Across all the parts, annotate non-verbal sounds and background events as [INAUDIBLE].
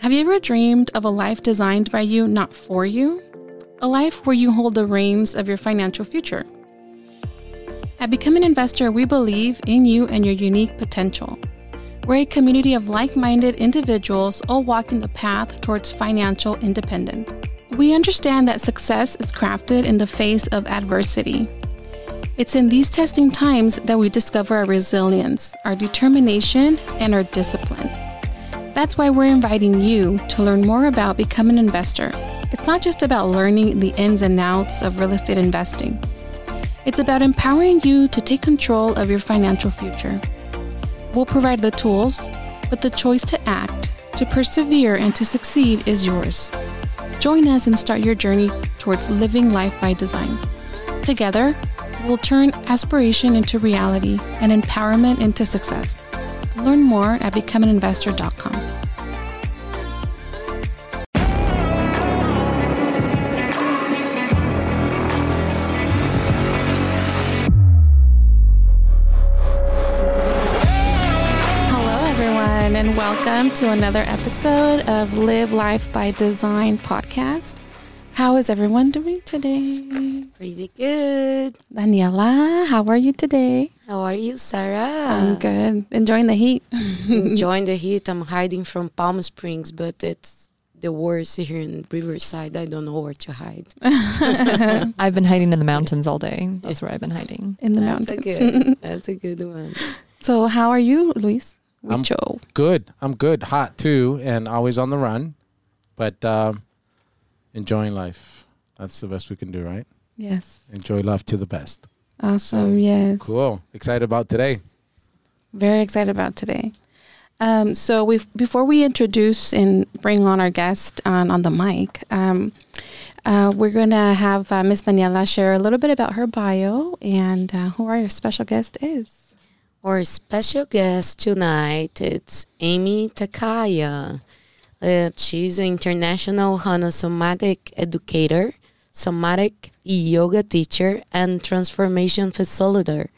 Have you ever dreamed of a life designed by you, not for you? A life where you hold the reins of your financial future. At Become an Investor, we believe in you and your unique potential. We're a community of like minded individuals all walking the path towards financial independence. We understand that success is crafted in the face of adversity. It's in these testing times that we discover our resilience, our determination, and our discipline. That's why we're inviting you to learn more about becoming an investor. It's not just about learning the ins and outs of real estate investing. It's about empowering you to take control of your financial future. We'll provide the tools, but the choice to act, to persevere, and to succeed is yours. Join us and start your journey towards living life by design. Together, we'll turn aspiration into reality and empowerment into success. Learn more at becomeaninvestor.com. Hello, everyone, and welcome to another episode of Live Life by Design podcast. How is everyone doing today? Pretty good. Daniela, how are you today? How are you, Sarah? I'm good. Enjoying the heat. [LAUGHS] Enjoying the heat. I'm hiding from Palm Springs, but it's the worst here in Riverside. I don't know where to hide. [LAUGHS] I've been hiding in the mountains all day. That's where I've been hiding. in the That's a mountains. good. [LAUGHS] That's a good one. So, how are you, Luis? I'm- Wicho. Good. I'm good. Hot too, and always on the run, but um, enjoying life. That's the best we can do, right? Yes. Enjoy life to the best. Awesome. yes. Cool. Excited about today. Very excited about today. Um, so we before we introduce and bring on our guest on, on the mic, um, uh, we're gonna have uh, Miss Daniela share a little bit about her bio and uh, who our special guest is. Our special guest tonight it's Aimee Takaya. Uh, she's an international Hanna somatic educator, somatic yoga teacher, and transformation facilitator.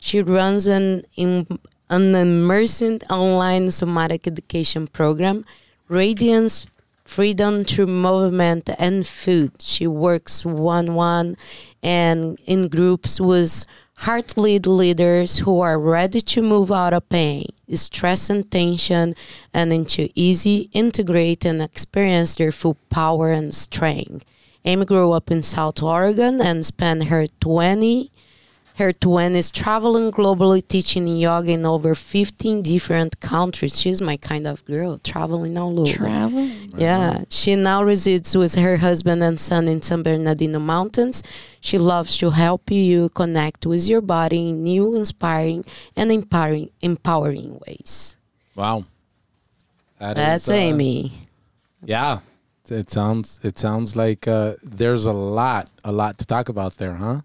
She runs an an immersive online somatic education program, Radiance Freedom Through Movement and Food. She works one one and in groups with heart lead leaders who are ready to move out of pain, stress, and tension and into easy, integrate, and experience their full power and strength. Aimee grew up in South Oregon and spent her 20 her 20s traveling globally teaching yoga in over 15 different countries. She's my kind of girl, traveling all over. Travel. Yeah, she now resides with her husband and son in San Bernardino Mountains. She loves to help you connect with your body in new, inspiring, and empowering, empowering ways. Wow. That That's is, uh, Aimee. Yeah. It sounds. It sounds like uh, there's a lot, a lot to talk about there, huh?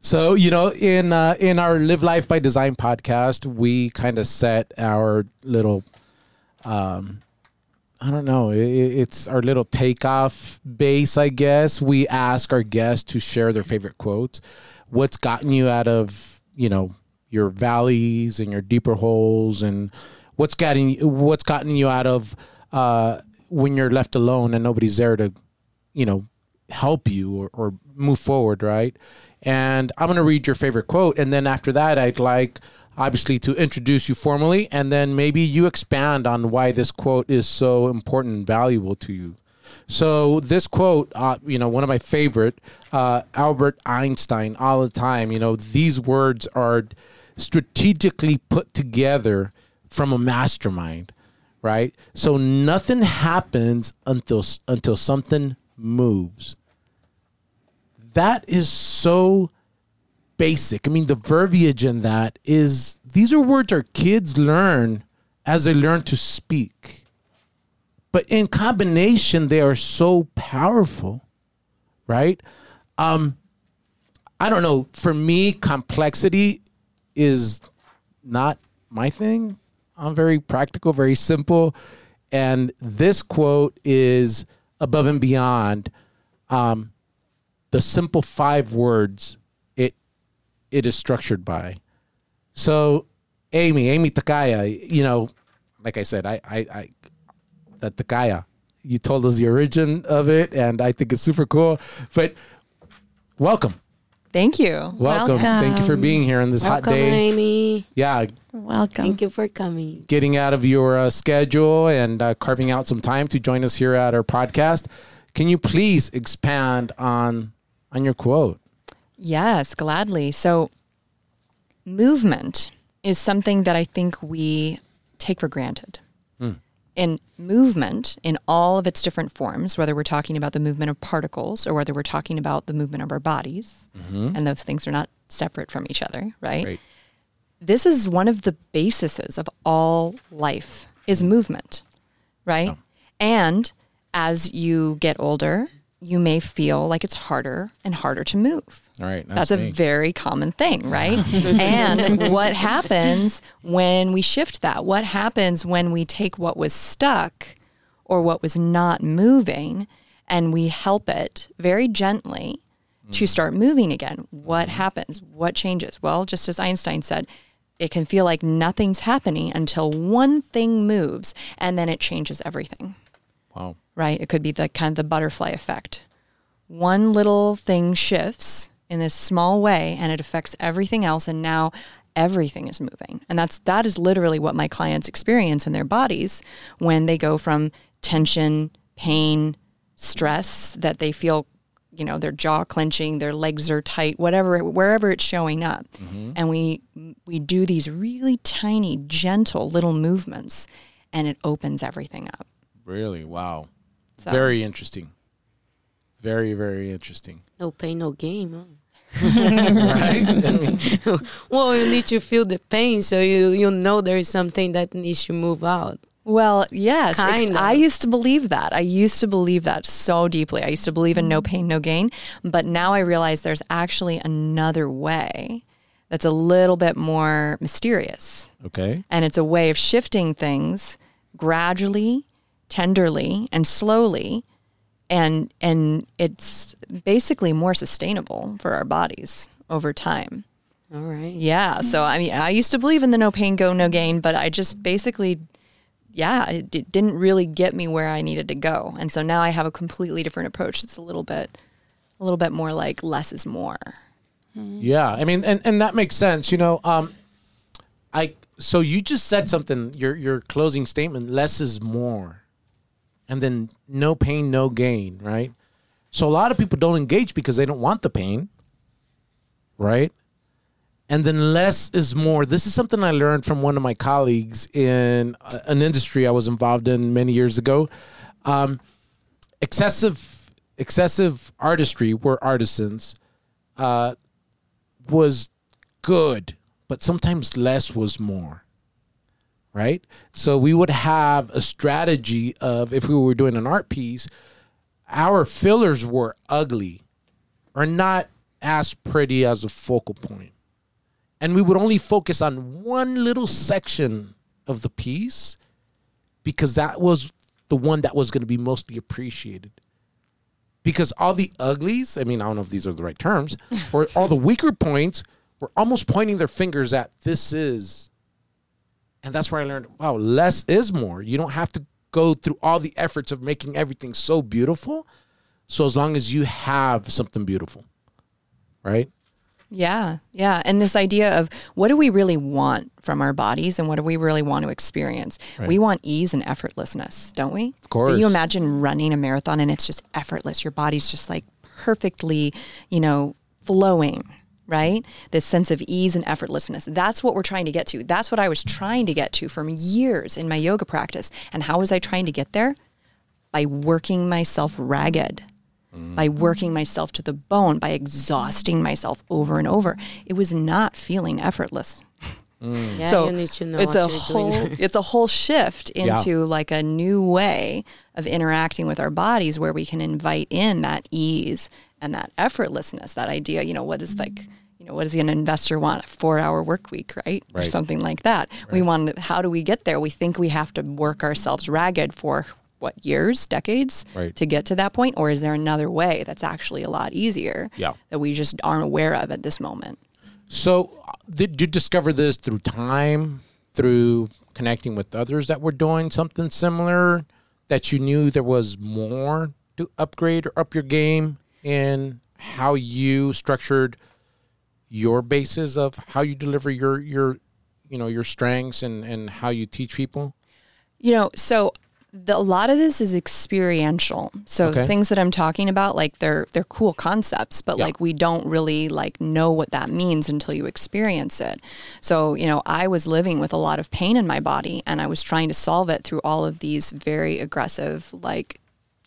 So you know, in uh, in our Live Life by Design podcast, we kind of set our little, um, I don't know, i i- it's our little takeoff base, I guess. We ask our guests to share their favorite quotes. What's gotten you out of you know your valleys and your deeper holes, and what's gotten what's gotten you out of uh, when you're left alone and nobody's there to, you know, help you or, or move forward, right? And I'm going to read your favorite quote. And then after that, I'd like, obviously, to introduce you formally. And then maybe you expand on why this quote is so important and valuable to you. So, this quote, uh, you know, one of my favorite, uh, Albert Einstein, all the time, you know, these words are strategically put together from a mastermind, right? So, nothing happens until, until something moves that is so basic. I mean, the verbiage in that is these are words our kids learn as they learn to speak. But in combination, they are so powerful, right? Um, I don't know. For me, complexity is not my thing. I'm very practical, very simple. And this quote is above and beyond. Um, the simple five words it it is structured by. So, Aimee, Aimee Takaya, you know, like I said, I I I, that Takaya. You told us the origin of it, and I think it's super cool. But welcome, Thank you. welcome. Thank you for being here on this hot Welcome, day. Aimee. Yeah, Welcome. Thank you for coming. getting out of your uh, schedule and uh, carving out some time to join us here at our podcast. Can you please expand on on your quote? Yes, gladly. So, movement is something that I think we take for granted. And movement in all of its different forms, whether we're talking about the movement of particles or whether we're talking about the movement of our bodies, mm-hmm. and those things are not separate from each other, right? Right. This is one of the bases of all life is mm-hmm. movement, right? Oh. And as you get older, you may feel like it's harder and harder to move. All right, That's a very common thing, right? [LAUGHS] and what happens when we shift that? What happens when we take what was stuck or what was not moving and we help it very gently to mm. start moving again? What mm-hmm. happens? What changes? Well, just as Einstein said, it can feel like nothing's happening until one thing moves and then it changes everything wow. Right? It could be the kind of the butterfly effect. One little thing shifts in this small way and it affects everything else and now everything is moving. And that's that is literally what my clients experience in their bodies when they go from tension, pain, stress that they feel you know their jaw clenching their legs are tight whatever wherever it's showing up mm-hmm. and we we do these really tiny gentle little movements and it opens everything up Really? Wow. So- Very interesting. Very, very interesting. No pain, no gain. Huh? right? I [LAUGHS] mean, Well, you need to feel the pain so you you know there is something that needs to move out. Well, yes. ex- Kind I used to believe that. I used to believe that so deeply. I used to believe in no mm. pain, no gain. But now I realize there's actually another way that's a little bit more mysterious. okay. And it's a way of shifting things gradually, tenderly, and slowly. And, and it's basically more sustainable for our bodies over time. All right. Yeah. So I mean, I used to believe in the no pain, go no gain, but I just basically, yeah, it, it didn't really get me where I needed to go, and so now I have a completely different approach. It's a little bit, a little bit more like less is more. Yeah, I mean, and, and that makes sense. You know, um, I so you just said something. Your your closing statement: less is more, and then no pain, no gain. Right. So a lot of people don't engage because they don't want the pain. Right. And then less is more. This is something I learned from one of my colleagues in an industry I was involved in many years ago. Um, excessive excessive artistry, we're artisans, uh, was good, but sometimes less was more. Right? So we would have a strategy of if we were doing an art piece, our fillers were ugly or not as pretty as a focal point. And we would only focus on one little section of the piece because that was the one that was going to be mostly appreciated because all the uglies, I mean, I don't know if these are the right terms, [LAUGHS] or all the weaker points were almost pointing their fingers at this is. And that's where I learned, wow, less is more. You don't have to go through all the efforts of making everything so beautiful. So as long as you have something beautiful, right? Yeah, yeah. And this idea of what do we really want from our bodies and what do we really want to experience? We want ease and effortlessness, don't we? Of course. Do you imagine running a marathon and it's just effortless? Your body's just like perfectly, you know, flowing, right? This sense of ease and effortlessness. That's what we're trying to get to. That's what I was trying to get to from years in my yoga practice. And how was I trying to get there? By working myself ragged mm. by working myself to the bone, by exhausting myself over and over. It was not feeling effortless. [LAUGHS] Mm. Yeah, so you need to know it's a whole it's a whole shift [LAUGHS] into like a new way of interacting with our bodies where we can invite in that ease and that effortlessness, that idea, you know, what is like you know, what does an investor want? A four hour work week, right? Or something like that. We want to, how do we get there? We think we have to work ourselves ragged for what years, decades Right. to get to that point? Or is there another way that's actually a lot easier Yeah. that we just aren't aware of at this moment? So, uh, did you discover this through time, through connecting with others that were doing something similar, that you knew there was more to upgrade or up your game in how you structured your basis of how you deliver your your you know your strengths and and how you teach people? You know, so the, a lot of this is experiential. So Okay. things that I'm talking about, like they're they're cool concepts, but Yeah. like we don't really like know what that means until you experience it. So you know, I was living with a lot of pain in my body, and I was trying to solve it through all of these very aggressive, like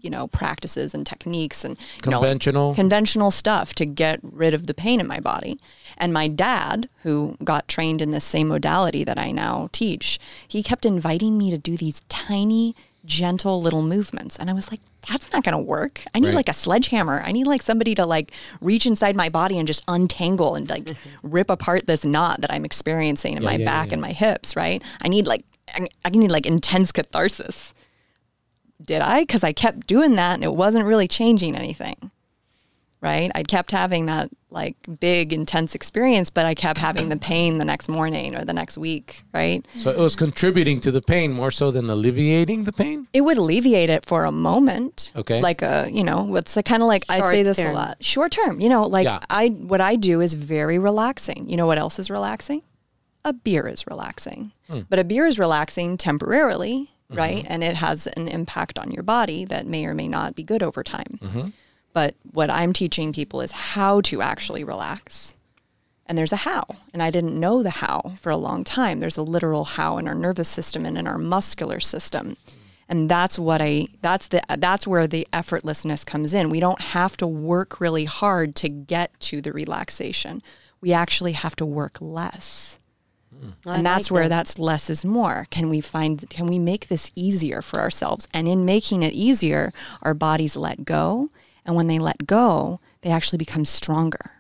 you know, practices and techniques and you know, like, Conventional. conventional stuff to get rid of the pain in my body. And my dad, who got trained in the same modality that I now teach, he kept inviting me to do these tiny, gentle little movements. And I was like, that's not going to work. I need Right. like a sledgehammer. I need like somebody to like reach inside my body and just untangle and like mm-hmm. rip apart this knot that I'm experiencing in my yeah, back yeah. and my hips, right? I need like I I need like intense catharsis. Did I? Because I kept doing that and it wasn't really changing anything right? I kept having that like big intense experience, but I kept having the pain the next morning or the next week, right? So it was contributing to the pain more so than alleviating the pain. It would alleviate it for a moment. Okay. Like a, you know, it's kind of like I say this a lot. Short term, you know, like Yeah. I what I do is very relaxing. You know what else is relaxing? A beer is relaxing. Hmm. But a beer is relaxing temporarily, right? Mm-hmm. And it has an impact on your body that may or may not be good over time. Mm-hmm. But what I'm teaching people is how to actually relax. And there's a how. And I didn't know the how for a long time. There's a literal how in our nervous system and in our muscular system. And that's what I that's the that's where the effortlessness comes in. We don't have to work really hard to get to the relaxation. We actually have to work less. Mm. I and that's like where that. that's less is more. Can we find can we make this easier for ourselves? And in making it easier, our bodies let go. And when they let go, they actually become stronger.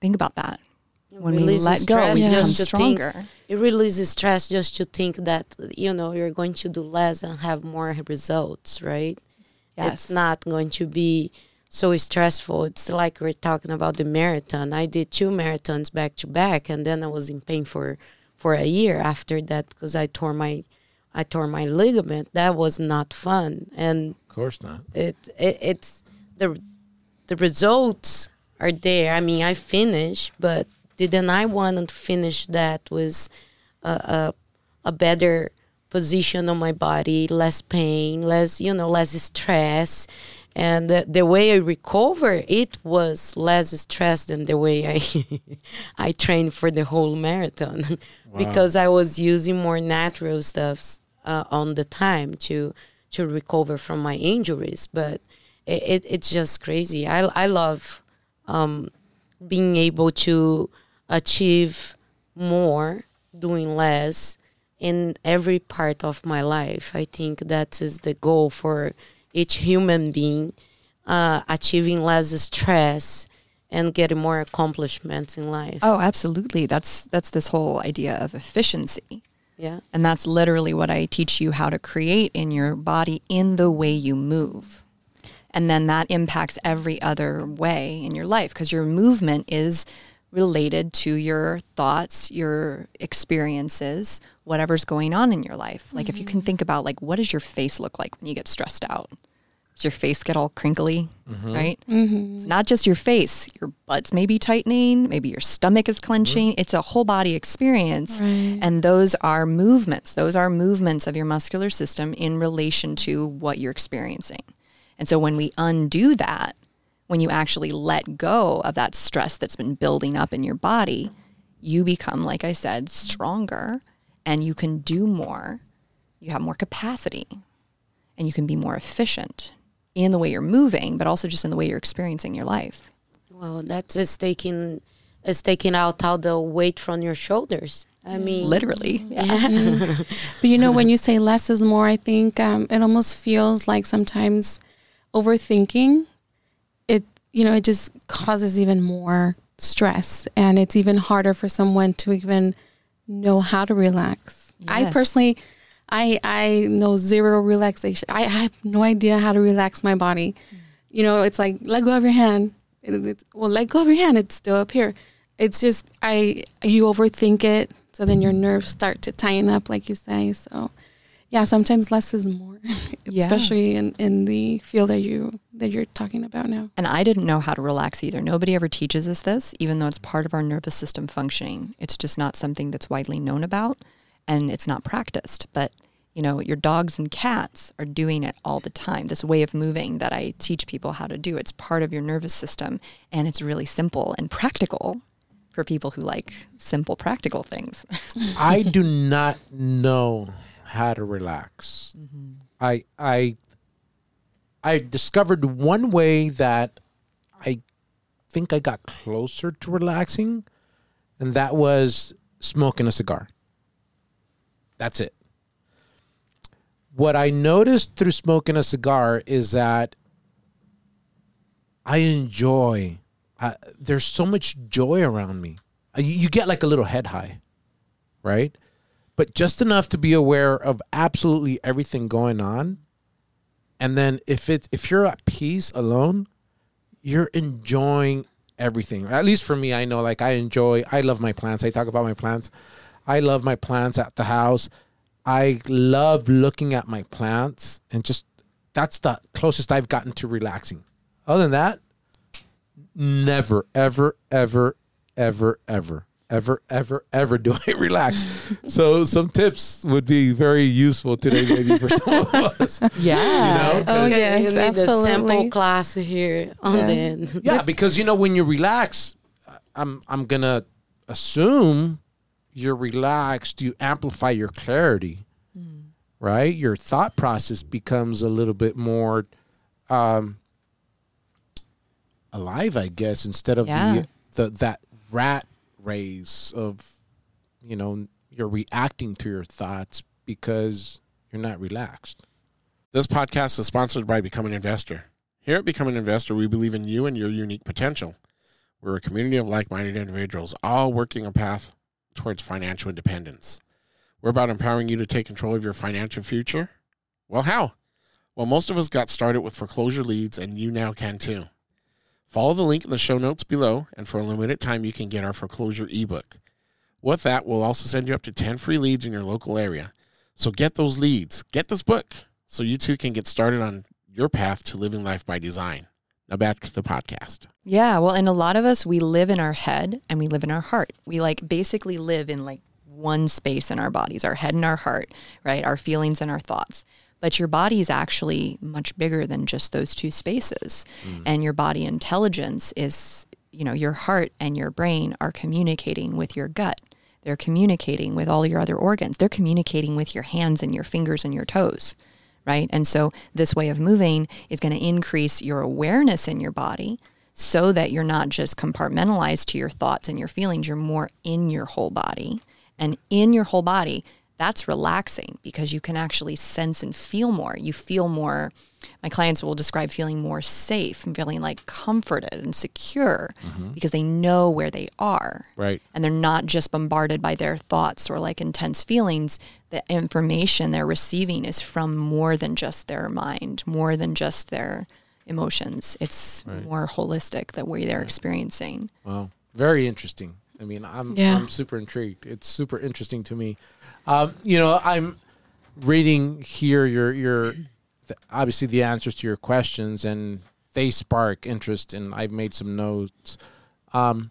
Think about that. When we let go, stress we become just to think- stronger. It releases stress just to think that you know you're going to do less and have more results, right? Yes. It's not going to be so stressful. It's like we're talking about the marathon. I did two marathons back to back, and then I was in pain for for a year after that because I tore my I tore my ligament. That was not fun, and Of course not. it, it it's the the results are there. I mean, I finished, but didn't I want to finish that with a, a a better position on my body, less pain, less you know, less stress, and the, the way I recover it was less stress than the way I [LAUGHS] I trained for the whole marathon [LAUGHS] because I was using more natural stuffs uh, on the time to to recover from my injuries. But it, it it's just crazy. I I love um, being able to achieve more doing less in every part of my life. I think that is the goal for each human being, uh, achieving less stress and getting more accomplishments in life. Oh, absolutely. That's that's this whole idea of efficiency. Yeah. And that's literally what I teach you how to create in your body in the way you move. And then that impacts every other way in your life because your movement is related to your thoughts, your experiences, whatever's going on in your life. Like if you can mm-hmm. think about like what does your face look like when you get stressed out? Does your face get all crinkly, mm-hmm. right? Mm-hmm. It's not just your face. Your butt's maybe tightening, maybe your stomach is clenching. It's a whole body experience. And those are movements. Those are movements of your muscular system in relation to what you're experiencing. And so when we undo that, when you actually let go of that stress that's been building up in your body, you become, like I said, stronger and you can do more. You have more capacity and you can be more efficient in the way you're moving, but also just in the way you're experiencing your life. Well, that's it's taking it's taking out all the weight from your shoulders. I mean, Literally. [LAUGHS] But you know, when you say less is more, I think um, it almost feels like sometimes overthinking. You know it just causes even more stress, and it's even harder for someone to even know how to relax. I personally, I I know zero relaxation. I, I have no idea how to relax my body. You know, it's like let go of your hand. It- it's, well, let go of your hand. It's still up here. It's just I you overthink it, so then your nerves start to tighten up, like you say. So, yeah, sometimes less is more, [LAUGHS] Yeah. especially in, in the field that you that you're talking about now. And I didn't know how to relax either. Nobody ever teaches us this, even though it's part of our nervous system functioning. It's just not something that's widely known about and it's not practiced. But, you know, your dogs and cats are doing it all the time. This way of moving that I teach people how to do, it's part of your nervous system and it's really simple and practical for people who like simple, practical things. I [LAUGHS] do not know how to relax. I I I discovered one way that I think I got closer to relaxing, and that was smoking a cigar. That's it. What I noticed through smoking a cigar is that I enjoy. Uh, there's so much joy around me. You, you get like a little head high, right? But just enough to be aware of absolutely everything going on. And then if it if you're at peace alone, you're enjoying everything. At least for me, I know like I enjoy. I love my plants. I talk about my plants. I love my plants at the house. I love looking at my plants and just that's the closest I've gotten to relaxing. Other than that, never, ever, ever, ever, ever, ever, ever, ever do I [LAUGHS] relax. so some tips would be very useful today, maybe for some of us. [LAUGHS] Yeah. You know? Oh You yes, need a absolutely. simple class here on Yeah. the Yeah, because you know when you relax, I'm I'm gonna assume you're relaxed. You amplify your clarity, right? Your thought process becomes a little bit more um, alive, I guess, instead of Yeah. the, the that rat race of you know you're reacting to your thoughts because you're not relaxed. This podcast is sponsored by Become an Investor. Here at Become an Investor, we believe in you and your unique potential. We're a community of like minded individuals, all working a path towards financial independence. We're about empowering you to take control of your financial future. Well, how? Well, most of us got started with foreclosure leads, and you now can too. Follow the link in the show notes below, and for a limited time, you can get our foreclosure ebook. With that, we'll also send you up to 10 free leads in your local area. So get those leads, get this book, so you too can get started on your path to living life by design. Now back to the podcast. Yeah, well, and a lot of us we live in our head and we live in our heart. We like basically live in like one space in our bodies, our head and our heart, right? Our feelings and our thoughts. But your body is actually much bigger than just those two spaces. Mm. And your body intelligence is, you know, your heart and your brain are communicating with your gut. They're communicating with all your other organs. They're communicating with your hands and your fingers and your toes right? And so this way of moving is going to increase your awareness in your body so that you're not just compartmentalized to your thoughts and your feelings, you're more in your whole body. And in your whole body, that's relaxing because you can actually sense and feel more. You feel more, my clients will describe feeling more safe and feeling like comforted and secure mm-hmm. because they know where they are Right. and they're not just bombarded by their thoughts or like intense feelings. The information they're receiving is from more than just their mind, more than just their emotions. It's more holistic the way they're experiencing. Wow, very interesting. I mean, I'm Yeah. I'm super intrigued. It's super interesting to me. Um, you know, I'm reading here your your obviously the answers to your questions, and they spark interest. And I've made some notes. Um,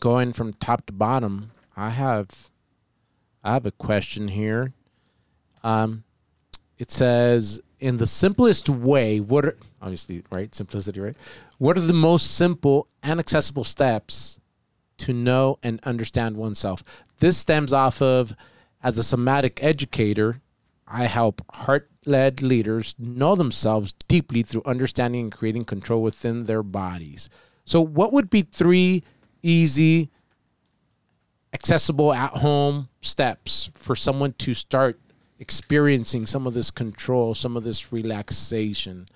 going from top to bottom, I have I have a question here. Um, it says, in the simplest way, what are obviously right simplicity, right? What are the most simple and accessible steps to know and understand oneself? This stems off of, as a somatic educator, I help heart led leaders know themselves deeply through understanding and creating control within their bodies. So, what would be three easy, accessible at home steps for someone to start experiencing some of this control, some of this relaxation?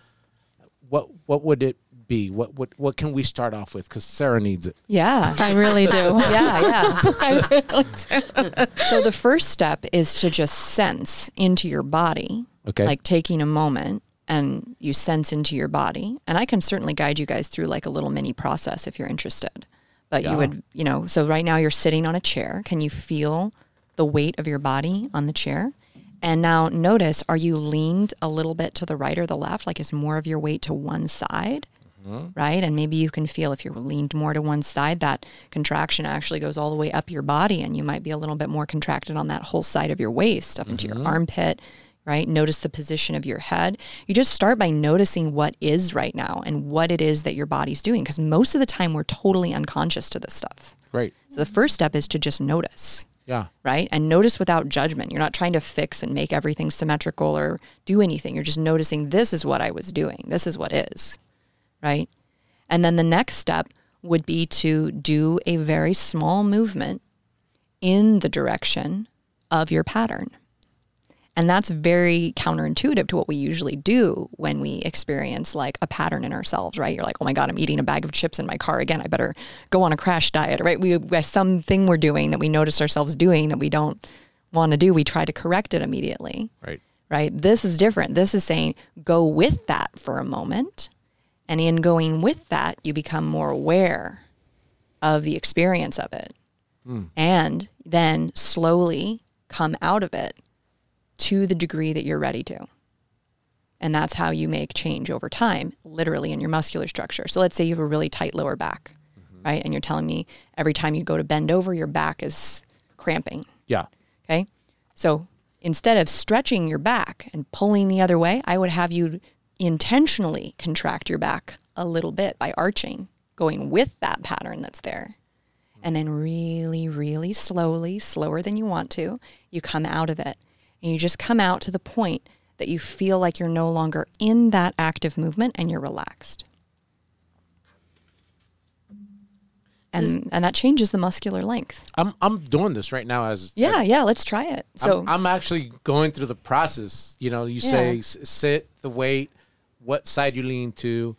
What what would it be? What what what can we start off with? Because Sarah needs it. Yeah. [LAUGHS] I really do. [LAUGHS] Yeah, yeah. [LAUGHS] I really do. So the first step is to just sense into your body, Okay. like taking a moment and you sense into your body. And I can certainly guide you guys through like a little mini process if you're interested. But Yeah. you would, you know, so right now you're sitting on a chair. Can you feel the weight of your body on the chair? And now notice, are you leaned a little bit to the right or the left? Like is more of your weight to one side? Mm-hmm. Right. And maybe you can feel if you're leaned more to one side, that contraction actually goes all the way up your body and you might be a little bit more contracted on that whole side of your waist, up into your mm-hmm. armpit. Right. Notice the position of your head. You just start by noticing what is right now and what it is that your body's doing. Because most of the time we're totally unconscious to this stuff. Right. So the first step is to just notice Yeah. right? And notice without judgment. You're not trying to fix and make everything symmetrical or do anything. You're just noticing this is what I was doing. This is what is, right? And then the next step would be to do a very small movement in the direction of your pattern. And that's very counterintuitive to what we usually do when we experience like a pattern in ourselves, right? You're like, oh my God, I'm eating a bag of chips in my car again. I better go on a crash diet, right? We we have something we're doing that we notice ourselves doing that we don't want to do. We try to correct it immediately, Right. right? This is different. This is saying go with that for a moment. And in going with that, you become more aware of the experience of it. Hmm. And then slowly come out of it to the degree that you're ready to. And that's how you make change over time, literally in your muscular structure. So let's say you have a really tight lower back, mm-hmm. right? And you're telling me every time you go to bend over, your back is cramping. Yeah. Okay. So instead of stretching your back and pulling the other way, I would have you intentionally contract your back a little bit by arching, going with that pattern that's there. And then really, really slowly, slower than you want to, you come out of it. And you just come out to the point that you feel like you're no longer in that active movement and you're relaxed. And, and that changes the muscular length. I'm I'm doing this right now as Yeah, yeah, let's try it. So I'm, I'm actually going through the process. You know, you say Yeah. s- sit, the weight, what side you lean to.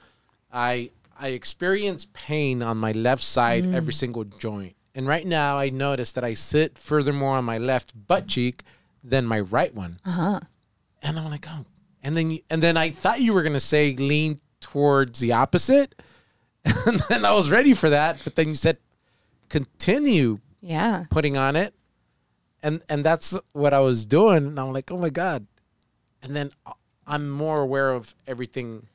I I experience pain on my left side Mm. every single joint, and right now I notice that I sit furthermore on my left butt cheek than my right one. Uh Uh-huh. huh. And I'm like, oh, and then you, and then I thought you were gonna say lean towards the opposite, [LAUGHS] and then I was ready for that, but then you said continue yeah. putting on it and and that's what i was doing and i'm like oh my god and then i'm more aware of everything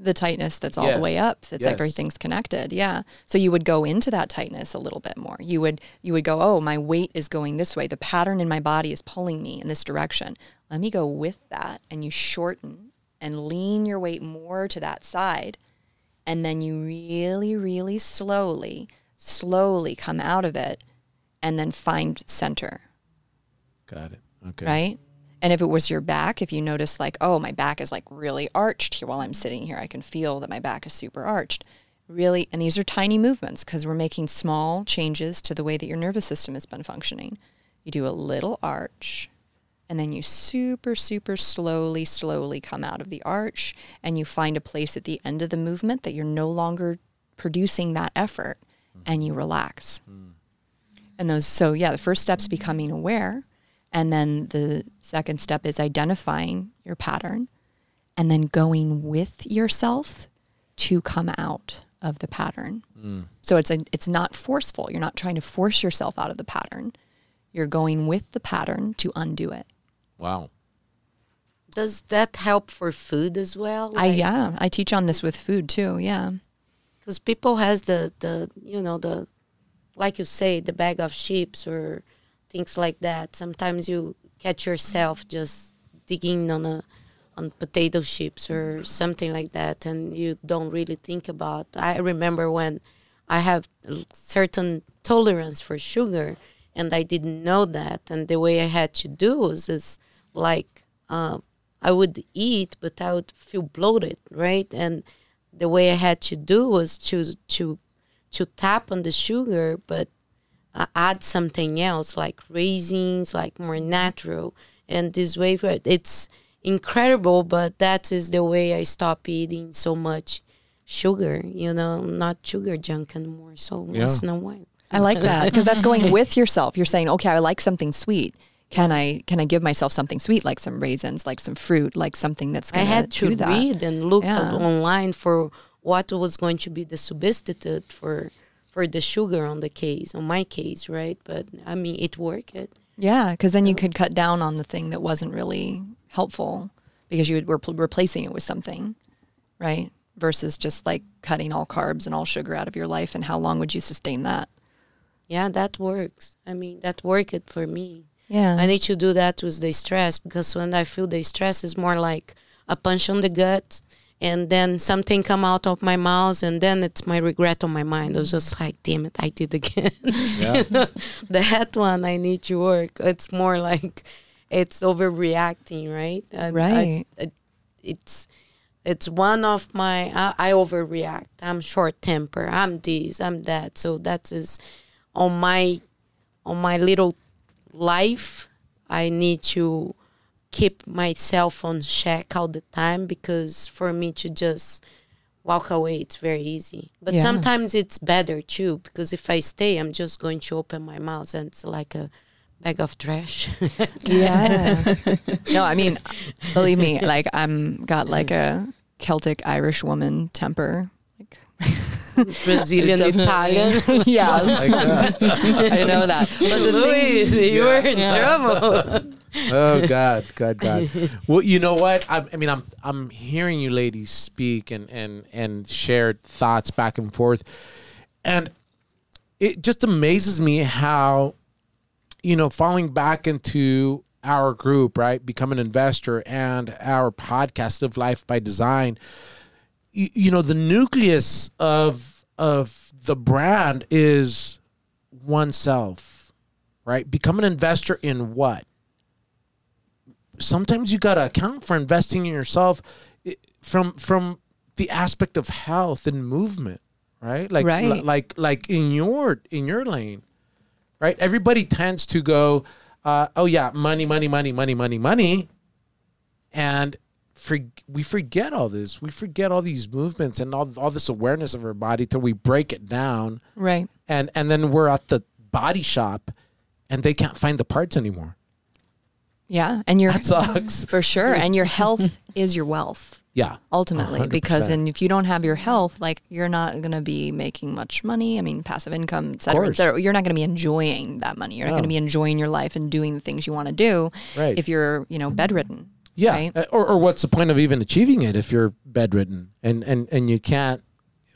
the tightness that's all the way up. It's Yes. everything's connected. Yeah. So you would go into that tightness a little bit more. You would you would go, "Oh, my weight is going this way. The pattern in my body is pulling me in this direction. Let me go with that." And you shorten and lean your weight more to that side. And then you really really slowly slowly come out of it and then find center got it okay right? And if it was your back, if you notice like, oh, my back is like really arched here while I'm sitting here, I can feel that my back is super arched. Really, and these are tiny movements because we're making small changes to the way that your nervous system has been functioning. You do a little arch, and then you super, super slowly, slowly come out of the arch, and you find a place at the end of the movement that you're no longer producing that effort, and you relax. Hmm. And those, so yeah, the first step's becoming aware. And then the second step is identifying your pattern and then going with yourself to come out of the pattern. Mm. So it's a, it's not forceful. You're not trying to force yourself out of the pattern. You're going with the pattern to undo it. wow Does that help for food as well? I yeah, I teach on this with food too. Yeah. because people has the the you know the like you say the bag of chips or things like that. Sometimes you catch yourself just digging on a on potato chips or something like that and you don't really think about i remember when i have certain tolerance for sugar and i didn't know that and the way i had to do was is like uh, i would eat but i would feel bloated right? And the way I had to do was to to to tap on the sugar, but uh, add something else like raisins, like more natural. And this way, it's incredible. But that is the way I stop eating so much sugar. You know, not sugar junk anymore. So once in a while. I like that because that's going [LAUGHS] with yourself. You're saying, okay, I like something sweet. Can I can I give myself something sweet like some raisins, like some fruit, like something that's going to I going had to do that? read and look Yeah. online for what was going to be the substitute for for the sugar on the case, on my case, right? But I mean, it worked. Yeah, because then you could cut down on the thing that wasn't really helpful because you were pl- replacing it with something, right? Versus just like cutting all carbs and all sugar out of your life. And how long would you sustain that? Yeah, that works. I mean, that worked for me. Yeah. I need to do that with the stress because when I feel the stress is more like a punch on the gut and then something come out of my mouth and then it's my regret on my mind. I was just like, damn it, I did again. Yeah. [LAUGHS] that one I need to work. It's more like it's overreacting, right? I- I- Right. I- it's it's one of my I, I overreact. I'm short temper. I'm this. I'm that. So that is on my on my little life. I need to keep myself on check all the time because for me to just walk away it's very easy but Yeah. sometimes it's better too because if i stay i'm just going to open my mouth and it's like a bag of trash [LAUGHS] Yeah. [LAUGHS] no, I mean, believe me, like I'm got like a Celtic Irish woman temper. Like [LAUGHS] brazilian italian yeah, Like. I know that. But the Luis, thing, you were in Yeah. trouble oh God, God, God. Well, you know what? I, I mean, I'm I'm hearing you ladies speak and and and shared thoughts back and forth, and it just amazes me how, you know, falling back into our group, right, become an investor, and our podcast of Life by Design. You, you know, the nucleus of of the brand is oneself, right? Become an investor in what? Sometimes you got to account for investing in yourself from from the aspect of health and movement right? Like Right. li- like like in your in your lane right? Everybody tends to go uh, oh yeah money money money money money money and for, we forget all this. We forget all these movements and all, all this awareness of our body till we break it down. Right. and and then we're at the body shop and they can't find the parts anymore Yeah, and your that sucks [LAUGHS] for sure, and your health [LAUGHS] is your wealth yeah ultimately. Because 100%. and if you don't have your health, like you're not going to be making much money. I mean, passive income, et cetera, et cetera. You're not going to be enjoying that money. You're not going to be enjoying your life and doing the things you want to do Right. if you're, you know, bedridden. Yeah. Right? Uh, Or, or what's the point of even achieving it if you're bedridden and, and, and you can't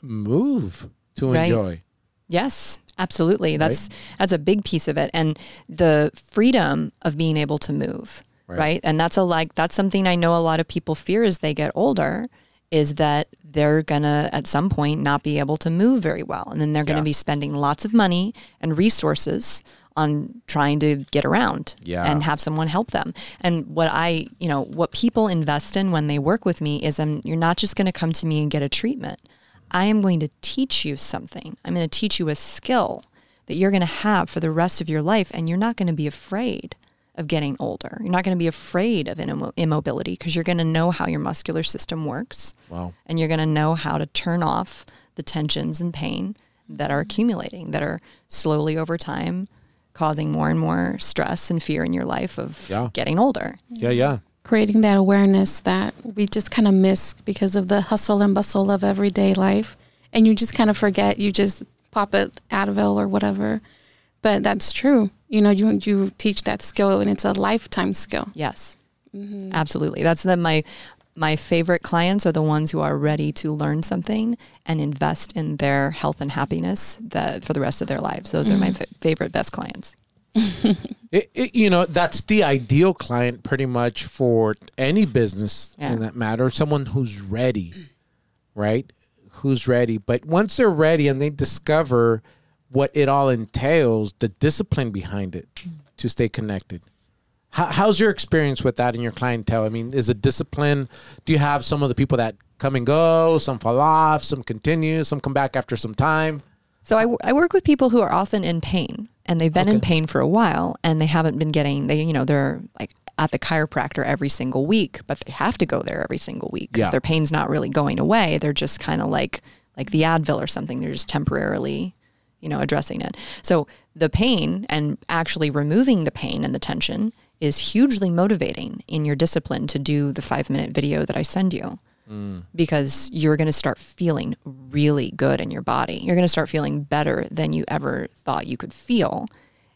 move to Right. enjoy? Yes, absolutely. That's that's a big piece of it, and the freedom of being able to move, Right. right. And that's a like that's something I know a lot of people fear as they get older, is that they're gonna at some point not be able to move very well, and then they're gonna Yeah. be spending lots of money and resources on trying to get around Yeah. and have someone help them. And what I, you know, what people invest in when they work with me is um, you're not just going to come to me and get a treatment. I am going to teach you something. I'm going to teach you a skill that you're going to have for the rest of your life and you're not going to be afraid of getting older. You're not going to be afraid of immo- immobility because you're going to know how your muscular system works Wow. and you're going to know how to turn off the tensions and pain that are accumulating, that are slowly over time causing more and more stress and fear in your life of Yeah. getting older. Yeah, yeah. Creating that awareness that we just kind of miss because of the hustle and bustle of everyday life. And you just kind of forget, you just pop it Advil or whatever. But that's true. You know, you you teach that skill and it's a lifetime skill. Yes, mm-hmm. absolutely. That's the, my my favorite clients are the ones who are ready to learn something and invest in their health and happiness that for the rest of their lives. Those are my mm-hmm. fa- favorite best clients. [LAUGHS] It, it, you know, that's the ideal client pretty much for any business Yeah. in that matter. Someone who's ready, right? Who's ready. But once they're ready and they discover what it all entails, the discipline behind it to stay connected. How, how's your experience with that in your clientele? I mean, is it discipline? Do you have some of the people that come and go, some fall off, some continue, some come back after some time? So I, w- I work with people who are often in pain and they've been in pain for a while and they haven't been getting they you know they're like at the chiropractor every single week but they have to go there every single week because Yeah. their pain's not really going away. They're just kind of like like the Advil or something. They're just temporarily you know addressing it. So the pain and actually removing the pain and the tension is hugely motivating in your discipline to do the 5 minute video that I send you because you're going to start feeling really good in your body. You're going to start feeling better than you ever thought you could feel.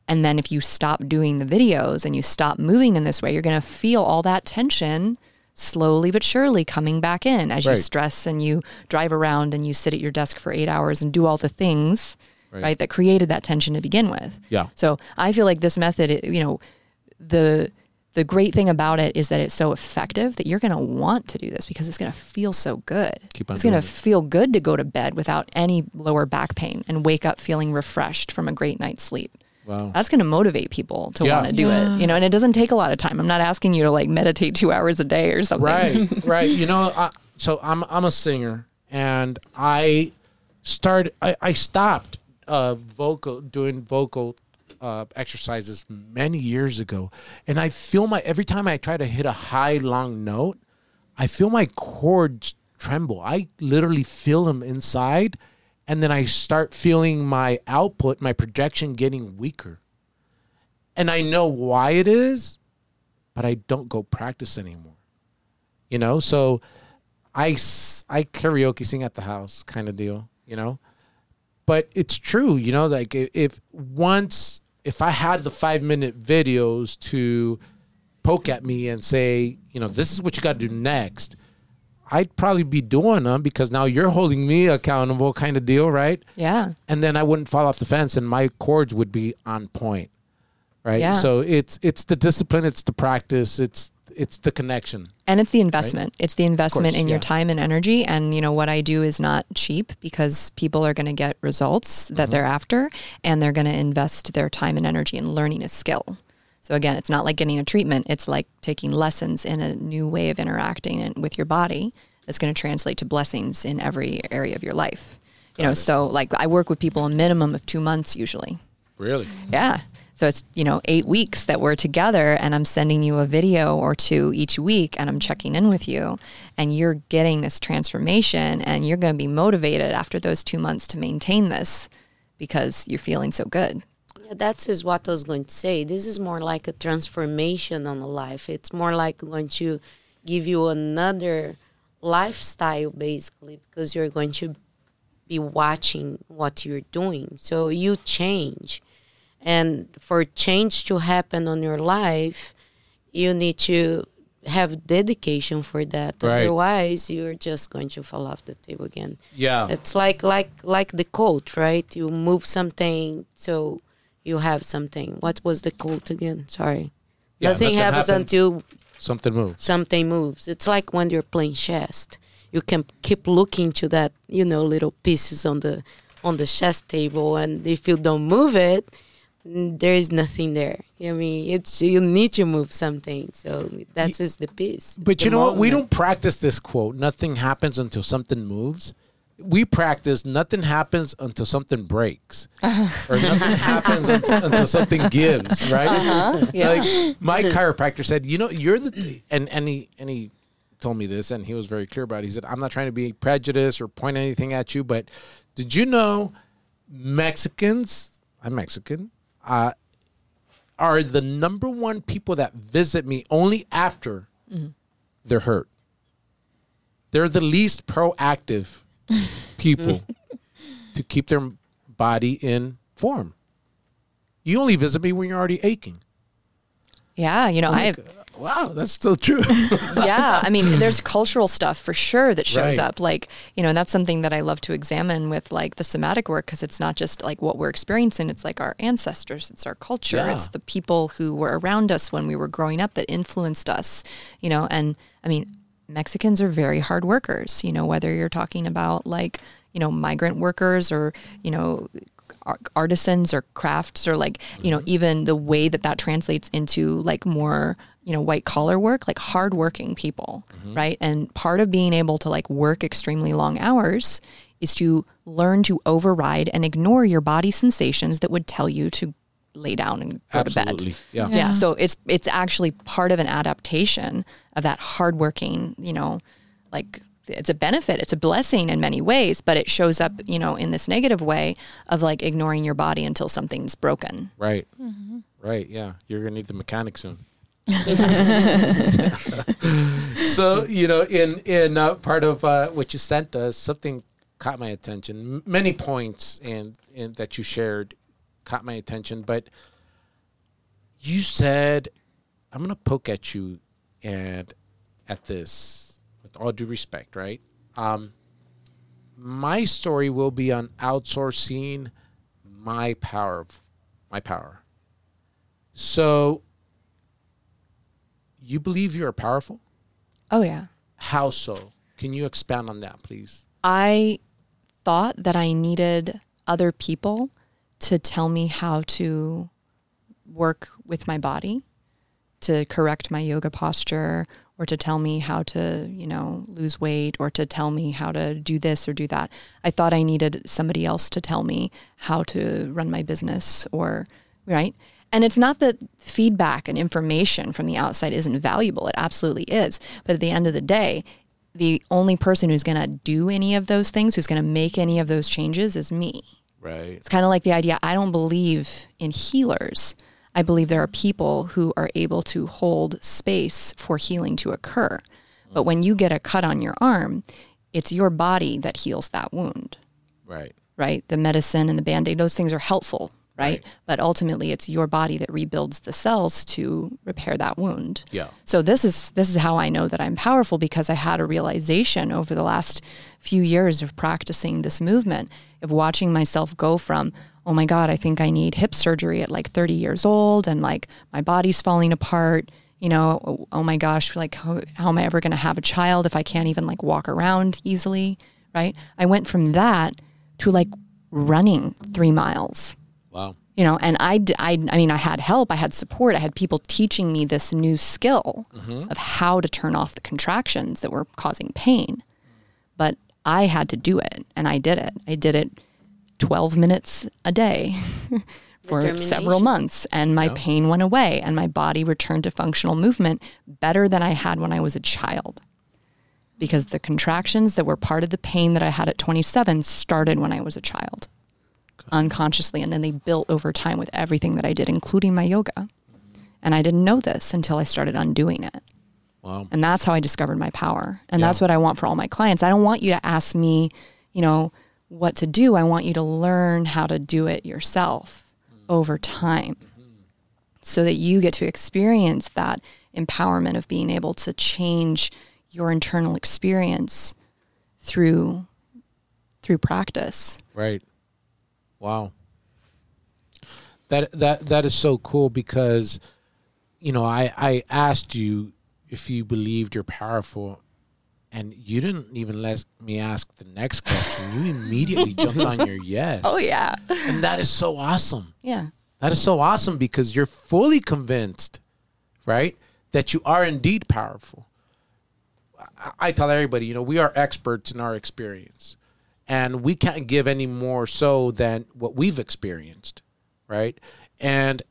And then if you stop doing the videos and you stop moving in this way, you're going to feel all that tension slowly but surely coming back in as Right. you stress and you drive around and you sit at your desk for eight hours and do all the things, Right. right, that created that tension to begin with. Yeah. So I feel like this method, you know, the the great thing about it is that it's so effective that you're going to want to do this because it's going to feel so good. Keep on it's going doing to feel good to go to bed without any lower back pain and wake up feeling refreshed from a great night's sleep. Wow. That's going to motivate people to Yeah. want to do Yeah. it. You know, and it doesn't take a lot of time. I'm not asking you to like meditate 2 hours a day or something. right [LAUGHS] right you know I, so i'm i'm a singer and i started i, I stopped uh vocal doing vocal uh, exercises many years ago and i feel my every time i try to hit a high long note i feel my cords tremble. I literally feel them inside and then i start feeling my output my projection getting weaker. And i know why it is but i don't go practice anymore. You know so I I karaoke sing at the house kind of deal you know? But it's true you know like if, if once if i had the five minute videos to poke at me and say you know this is what you got to do next i'd probably be doing them because now you're holding me accountable kind of deal right Yeah. and then i wouldn't fall off the fence and my chords would be on point right Yeah. so it's it's the discipline it's the practice it's it's the connection And it's the investment. It's the investment course, in your time and energy. And you know what I do is not cheap because people are going to get results that Mm-hmm. they're after, and they're going to invest their time and energy in learning a skill. So again, it's not like getting a treatment. It's like taking lessons in a new way of interacting with your body that's going to translate to blessings in every area of your life. You know, so like I work with people a minimum of two months usually. really Yeah. So it's, you know, eight weeks that we're together and I'm sending you a video or two each week and I'm checking in with you and you're getting this transformation and you're going to be motivated after those two months to maintain this because you're feeling so good. Yeah, that's is what I was going to say. This is more like a transformation on the life. It's more like going to give you another lifestyle, basically, because you're going to be watching what you're doing. So you change. And for change to happen on your life, you need to have dedication for that. Right. Otherwise, you're just going to fall off the table again. yeah It's like like like the quote, right? You move something, so you have something. What was the quote again? Sorry. Yeah, nothing, nothing happens happens. until something moves something moves. It's like when you're playing chess. You can keep looking to that, you know, little pieces on the on the chess table, and if you don't move it, there is nothing there. I mean, it's you need to move something. So that is just the piece. But the you know what? We don't practice this quote. Nothing happens until something moves. We practice nothing happens until something breaks, uh-huh. or nothing [LAUGHS] happens until, until something gives. Right? Uh-huh, yeah. Like my [LAUGHS] chiropractor said, you know, you're the and and he and he told me this, and he was very clear about it. He said, I'm not trying to be prejudiced or point anything at you, but did you know Mexicans? I'm Mexican. Uh, are the number one people that visit me only after they're hurt. They're the least proactive [LAUGHS] people to keep their body in form. You only visit me when you're already aching. Yeah. You know, I have, Wow, that's still true. [LAUGHS] yeah, I mean, there's cultural stuff for sure that shows Right. up. Like, you know, and that's something that I love to examine with like the somatic work because it's not just like what we're experiencing, it's like our ancestors, it's our culture, Yeah. it's the people who were around us when we were growing up that influenced us, you know, and I mean, Mexicans are very hard workers, you know, whether you're talking about like, you know, migrant workers or, you know, artisans or crafts or like you know mm-hmm. even the way that that translates into like more you know white collar work like hard working people mm-hmm. right and part of being able to like work extremely long hours is to learn to override and ignore your body sensations that would tell you to lay down and go to bed Absolutely. Yeah. yeah. So it's it's actually part of an adaptation of that hardworking, you know, like it's a benefit, it's a blessing in many ways, but it shows up, you know, in this negative way of like ignoring your body until something's broken. Right. Right. Yeah. You're gonna need the mechanic soon. [LAUGHS] [LAUGHS] so you know, in in uh, part of uh, what you sent us, something caught my attention. M- many points in, in that you shared caught my attention, but you said, I'm going to poke at you and at this with all due respect, right? Um, my story will be on outsourcing my power, my power. So, you believe you are powerful? Oh yeah. How so? Can you expand on that, please? I thought that I needed other people to tell me how to work with my body, to correct my yoga posture, or to tell me how to, you know, lose weight, or to tell me how to do this or do that. I thought I needed somebody else to tell me how to run my business, or, right? And it's not that feedback and information from the outside isn't valuable. It absolutely is. But at the end of the day, the only person who's going to do any of those things, who's going to make any of those changes is me. Right. It's kind of like the idea I don't believe in healers. I believe there are people who are able to hold space for healing to occur. But when you get a cut on your arm, it's your body that heals that wound, Right. right? The medicine and the band aid, those things are helpful, right? Right. But ultimately, it's your body that rebuilds the cells to repair that wound. Yeah. So this is this is how I know that I'm powerful because I had a realization over the last few years of practicing this movement of watching myself go from oh my god I think I need hip surgery at like 30 years old and like my body's falling apart you know oh, oh my gosh like how, how am I ever going to have a child if I can't even like walk around easily right? I went from that to like running 3 miles. Wow. you know and I, I, I mean i had help i had support i had people teaching me this new skill mm-hmm. of how to turn off the contractions that were causing pain. But i had to do it and i did it. I did it 12 minutes a day [LAUGHS] for several months and my Yeah. pain went away and my body returned to functional movement better than i had when i was a child because the contractions that were part of the pain that i had at 27 started when i was a child unconsciously and then they built over time with everything that I did including my yoga. And I didn't know this until I started undoing it. Wow. And that's how I discovered my power. And Yeah. that's what I want for all my clients. I don't want you to ask me, you know, what to do. I want you to learn how to do it yourself mm. over time mm-hmm. so that you get to experience that empowerment of being able to change your internal experience through through practice. Right. Wow. That that that is so cool because you know, I I asked you if you believed you're powerful and you didn't even let me ask the next question. You immediately jumped on your [LAUGHS] yes. Oh yeah. And that is so awesome. Yeah. That is so awesome because you're fully convinced, right, that you are indeed powerful. I, I tell everybody, you know, we are experts in our experience, and we can't give any more so than what we've experienced, right? And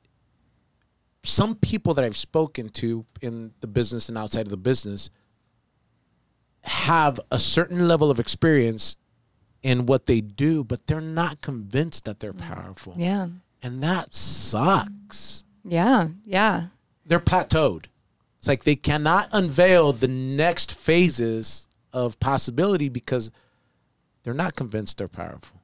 some people that I've spoken to in the business and outside of the business have a certain level of experience in what they do, but they're not convinced that they're mm. powerful. Yeah. And that sucks. Yeah. Yeah. They're plateaued. It's like they cannot unveil the next phases of possibility because they're not convinced they're powerful.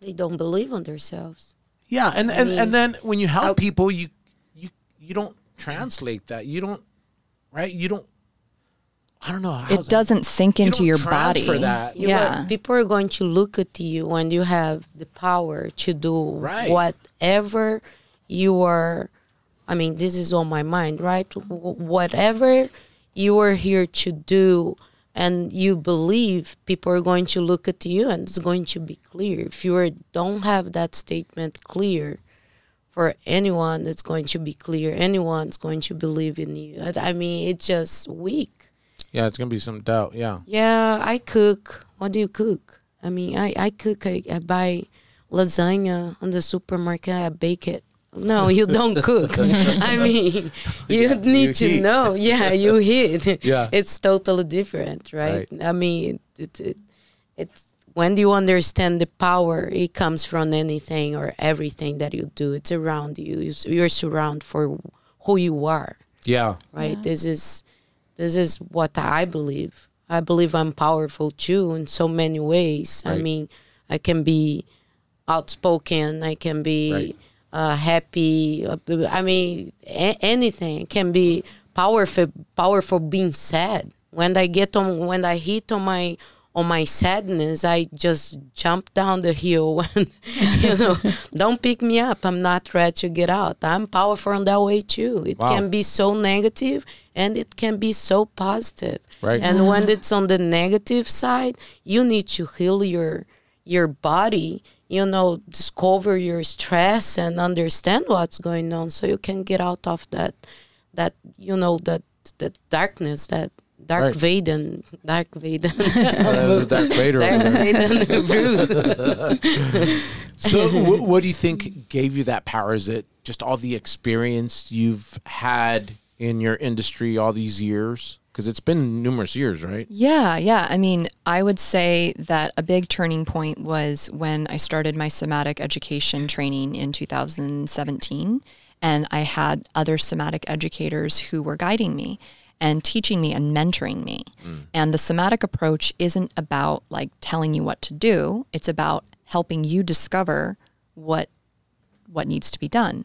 They don't believe on themselves. Yeah, and and, mean, and then when you help how- people, you you you don't translate that. You don't right. You don't. I don't know. how's It doesn't sink you into don't your body. transfer that. You Yeah. are- people are going to look at you when you have the power to do Right. whatever you are. I mean, this is on my mind, right? Whatever you are here to do and you believe, people are going to look at you and it's going to be clear. If you are, don't have that statement clear for anyone, it's going to be clear. Anyone's going to believe in you. I- I mean, it's just weak. Yeah, it's gonna be some doubt. Yeah. Yeah, I cook. What do you cook? I mean, I, I cook. I, I buy lasagna on the supermarket. I bake it. No, [LAUGHS] you don't cook. [LAUGHS] I mean, you Yeah, need you to heat. know. Yeah, you heat. [LAUGHS] Yeah. It's totally different, right? Right. I mean, it, it, it's when you understand the power, it comes from anything or everything that you do. It's around you. You- You're surrounded for who you are Yeah. right this is this is what i believe i believe i'm powerful too in so many ways i mean i can be outspoken i can be Right. uh, happy. uh, I mean, a- anything can be powerful. Powerful being sad. When I get on, when I hit on my on my sadness, I just jump down the hill [LAUGHS] and you know, don't pick me up. I'm not ready to get out. I'm powerful in that way too. It Wow. can be so negative and it can be so positive. Right. And when it's on the negative side, you need to heal your your body, you know, discover your stress and understand what's going on so you can get out of that that you know that that darkness, that dark Right. Vaden, dark Vaden. [LAUGHS] Uh, Darth [LAUGHS] Vader. Dark over. Vaden Bruce. [LAUGHS] So, wh- what do you think gave you that power? Is it just all the experience you've had in your industry all these years? Because it's been numerous years, right? Yeah, yeah. I mean, I would say that a big turning point was when I started my somatic education training in 2017. And I had other somatic educators who were guiding me and teaching me and mentoring me. Mm. And the somatic approach isn't about like telling you what to do, it's about helping you discover what what needs to be done.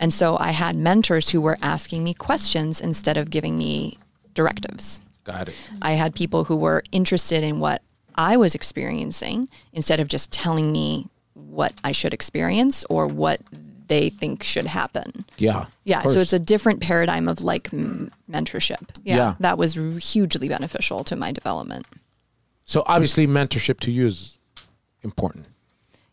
And so I had mentors who were asking me questions instead of giving me directives. Got it. I had people who were interested in what I was experiencing instead of just telling me what I should experience or what they think should happen. Yeah. Yeah, so it's a different paradigm of like m- mentorship. Yeah, Yeah. that was r- hugely beneficial to my development. So obviously, mentorship to you is important.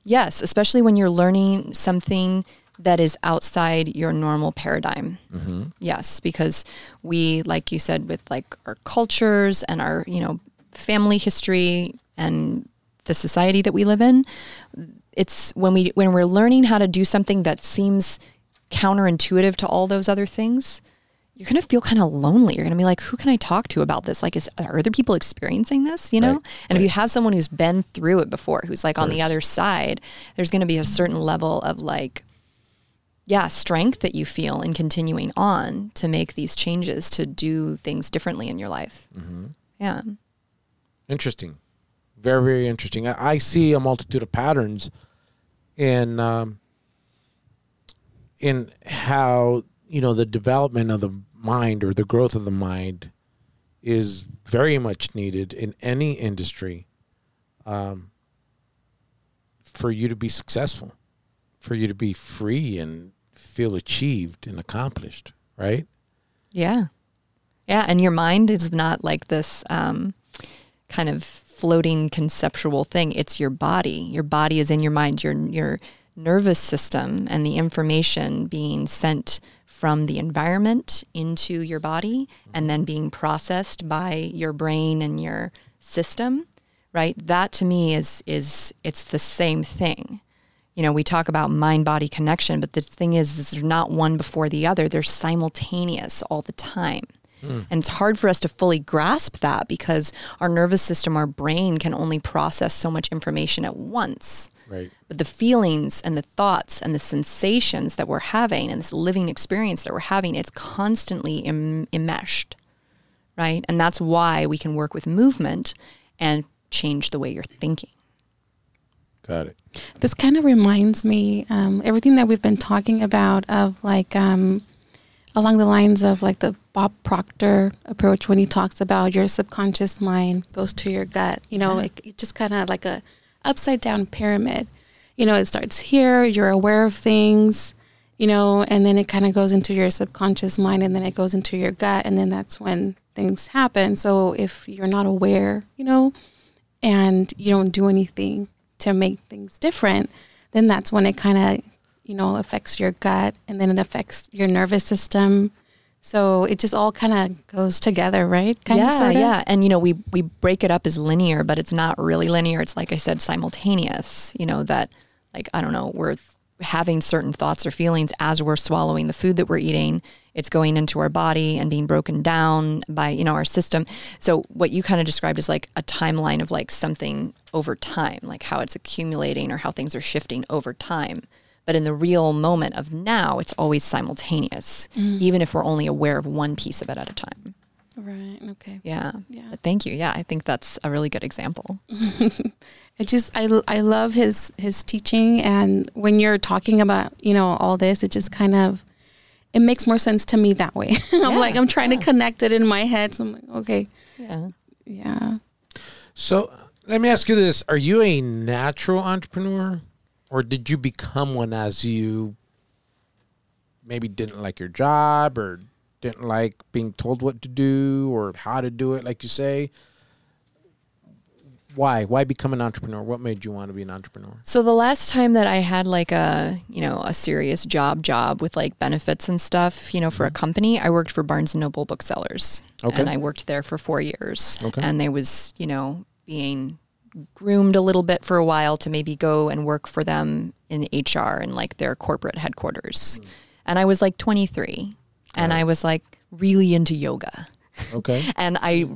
Yes, especially when you're learning something that is outside your normal paradigm. Mm-hmm. Yes, because we, like you said, with like our cultures and our, you know, family history and the society that we live in, it's when we when we're learning how to do something that seems counterintuitive to all those other things, you're gonna feel kind of lonely. You're gonna be like, who can I talk to about this? Like, is are other people experiencing this? You know? Right, And if you have someone who's been through it before, who's like on the other side, there's gonna be a certain level of like, yeah, strength that you feel in continuing on to make these changes to do things differently in your life. Mm-hmm. Yeah. Interesting. Very, very interesting. I, I see a multitude of patterns in um, in how you know the development of the mind or the growth of the mind is very much needed in any industry um, for you to be successful, for you to be free and feel achieved and accomplished. Right? Yeah. Yeah. And your mind is not like this um, kind of floating conceptual thing. It's your body. Your body is in your mind, your, your nervous system, and the information being sent from the environment into your body and then being processed by your brain and your system. Right. That to me is, is, it's the same thing you know, we talk about mind body connection, but the thing is, is they're not one before the other. They're simultaneous all the time. And it's hard for us to fully grasp that because our nervous system, our brain can only process so much information at once. Right. But the feelings and the thoughts and the sensations that we're having and this living experience that we're having, it's constantly Im- enmeshed, right? And that's why we can work with movement and change the way you're thinking. Got it. This kind of reminds me um, everything that we've been talking about of like um, along the lines of like the Bob Proctor approach when he talks about your subconscious mind goes to your gut. You know, like it just kind of like a upside down pyramid. You know, it starts here. You're aware of things. You know, and then it kind of goes into your subconscious mind, and then it goes into your gut, and then that's when things happen. So if you're not aware, you know, and you don't do anything to make things different, then that's when it kind of, you know, affects your gut and then it affects your nervous system. So it just all kind of goes together, right? Kind yeah, of, sorta? yeah. And you know, we we break it up as linear, but it's not really linear. It's like I said, simultaneous. You know that, like I don't know, we're th- having certain thoughts or feelings as we're swallowing the food that we're eating. It's going into our body and being broken down by you know our system. So what you kind of described is like a timeline of like something over time, like how it's accumulating or how things are shifting over time. But in the real moment of now, it's always simultaneous, mm. even if we're only aware of one piece of it at a time. Right. Okay. Yeah. Yeah. But thank you. Yeah, I think that's a really good example. [LAUGHS] It just I I love his his teaching and when you're talking about, you know, all this, it just kind of it makes more sense to me that way. [LAUGHS] I'm Yeah, like I'm trying yeah. to connect it in my head. So I'm like, okay. Yeah. Yeah. So let me ask you this: Are you a natural entrepreneur, or did you become one as you maybe didn't like your job, or didn't like being told what to do, or how to do it, like you say? Why? Why become an entrepreneur? What made you want to be an entrepreneur? So the last time that I had like a, you know, a serious job job with like benefits and stuff, you know, for a mm-hmm. company, I worked for Barnes and Noble booksellers. Okay. And I worked there for 4 years. Okay. And I was, you know, being groomed a little bit for a while to maybe go and work for them in HR and like their corporate headquarters. Hmm. And I was like 23 and I was like really into yoga Okay. [LAUGHS] and I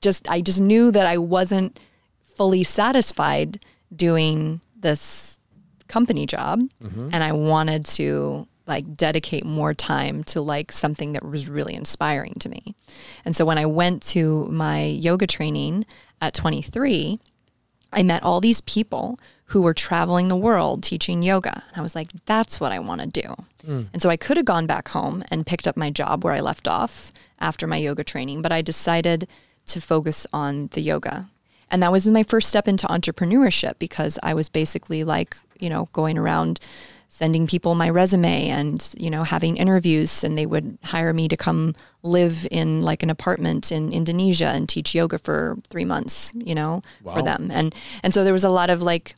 just I just knew that I wasn't fully satisfied doing this company job mm-hmm. and I wanted to like dedicate more time to like something that was really inspiring to me. And so when I went to my yoga training at 23, I met all these people who were traveling the world teaching yoga. And I was like, that's what I want to do. Hmm. And so I could have gone back home and picked up my job where I left off after my yoga training, but I decided to focus on the yoga. And that was my first step into entrepreneurship because I was basically like, you know, going around sending people my resume and, you know, having interviews and they would hire me to come live in like an apartment in Indonesia and teach yoga for 3 months, you know, for them. And and so there was a lot of like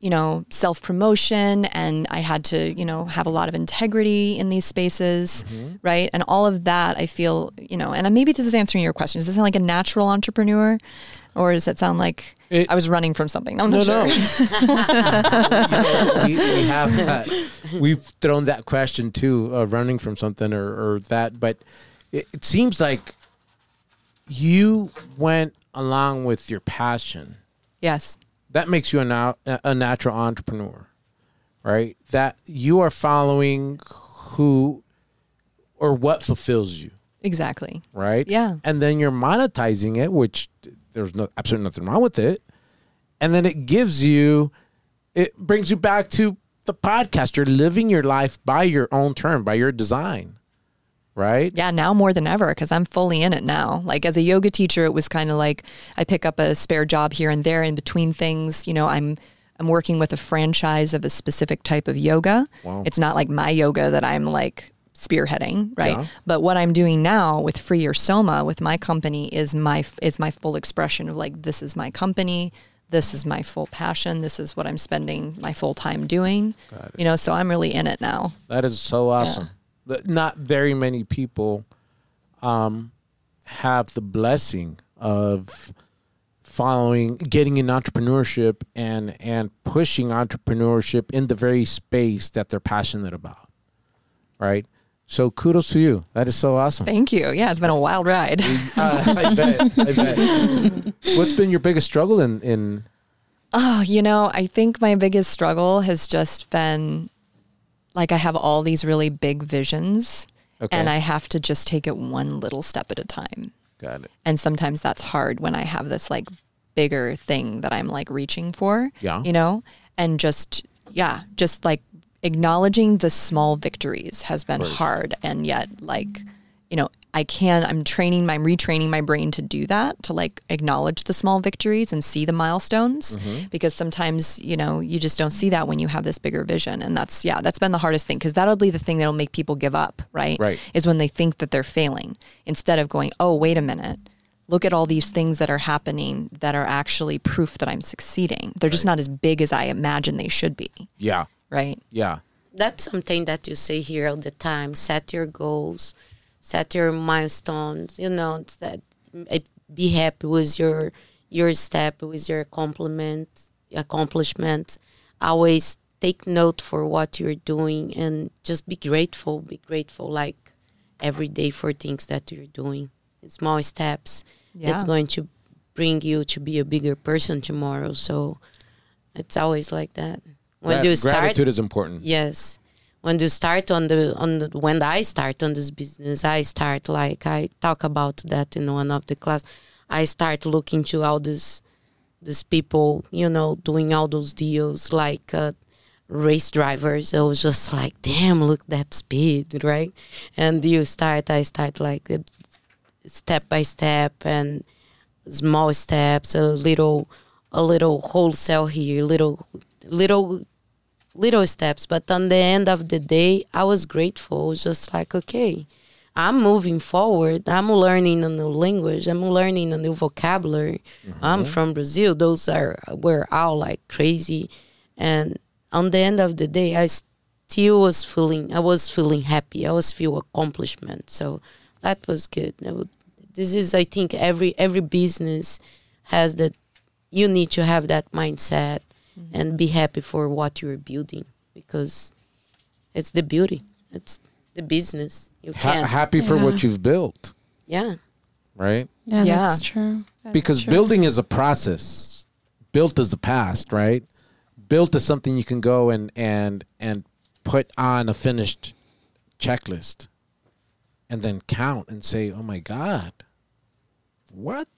you know, self promotion and I had to, you know, have a lot of integrity in these spaces, mm-hmm. right? And all of that I feel, you know, and maybe this is answering your question. Does this sound like a natural entrepreneur or does it sound like It- I was running from something? I'm No, sure. no. [LAUGHS] we, we have that. We've thrown that question too, uh, running from something or, or that. But it, it seems like you went along with your passion. Yes. That makes you a, na- a natural entrepreneur, right? That you are following who or what fulfills you, Exactly. right? Yeah. and then you're monetizing it, which there's no absolutely nothing wrong with it. And then it gives you, it brings you back to the podcast. You're living your life by your own term, by your design, right? Yeah, now more than ever because I'm fully in it now. Like as a yoga teacher, it was kind of like I pick up a spare job here and there in between things. You know, I'm I'm working with a franchise of a specific type of yoga. Wow. It's not like my yoga that I'm like spearheading, right? Yeah. But what I'm doing now with Free Your Soma with my company is my is my full expression of like this is my company. This is my full passion. This is what I'm spending my full time doing. You know, so I'm really in it now. That is so awesome. But Not very many people um, have the blessing of following, getting in entrepreneurship and and pushing entrepreneurship in the very space that they're passionate about, right? So kudos to you. That is so awesome. Thank you. Yeah, it's been a wild ride. Uh, [LAUGHS] I bet. I bet. What's been your biggest struggle in in? Oh, you know, I think my biggest struggle has just been like I have all these really big visions Okay. and I have to just take it one little step at a time. Got it. And sometimes that's hard when I have this like bigger thing that I'm like reaching for. Yeah. You know? And just yeah, just like acknowledging the small victories has been hard and yet like you know, I can I'm training my I'm retraining my brain to do that, to like acknowledge the small victories and see the milestones mm-hmm. because sometimes, you know, you just don't see that when you have this bigger vision and that's yeah, that's been the hardest thing because that'll be the thing that'll make people give up, right? Right. Is when they think that they're failing instead of going, "Oh, wait a minute. Look at all these things that are happening that are actually proof that I'm succeeding. They're just not as big as I imagine they should be." Yeah. Right? Yeah. That's something that you say here all the time. Set your goals, set your milestones. You know that. Be happy with your your step, with your compliment, accomplishments. Always take note for what you're doing, and just be grateful. Be grateful, like every day for things that you're doing. Small steps. Yeah. It's going to bring you to be a bigger person tomorrow. So it's always like that. When Grat- you start, gratitude is important. Yes. when you start on the on the, when I start on this business, I start like I talk about that in one of the class. I start looking to all this these people, you know, doing all those deals like uh, race drivers. I was just like, damn, look that speed, right? And you start, I start like uh, step by step and small steps, a little, a little wholesale here, little, little, little steps. But on the end of the day, I was grateful. It was just like, okay, I'm moving forward. I'm learning a new language. I'm learning a new vocabulary. I'm mm-hmm. from Brazil. Those are we're all like crazy, and on the end of the day, I still was feeling. I was feeling happy. I was feel accomplishment. So that was good. This is, I think, every every business has that. You need to have that mindset Mm-hmm. and be happy for what you're building because it's the beauty. It's the business. You Ha- can't. happy for what you've built, yeah. right? Yeah, Yeah. that's true. That is because true. building is a process. Built is the past, right? Built is something you can go and and and put on a finished checklist, and then count and say, "Oh my God, what?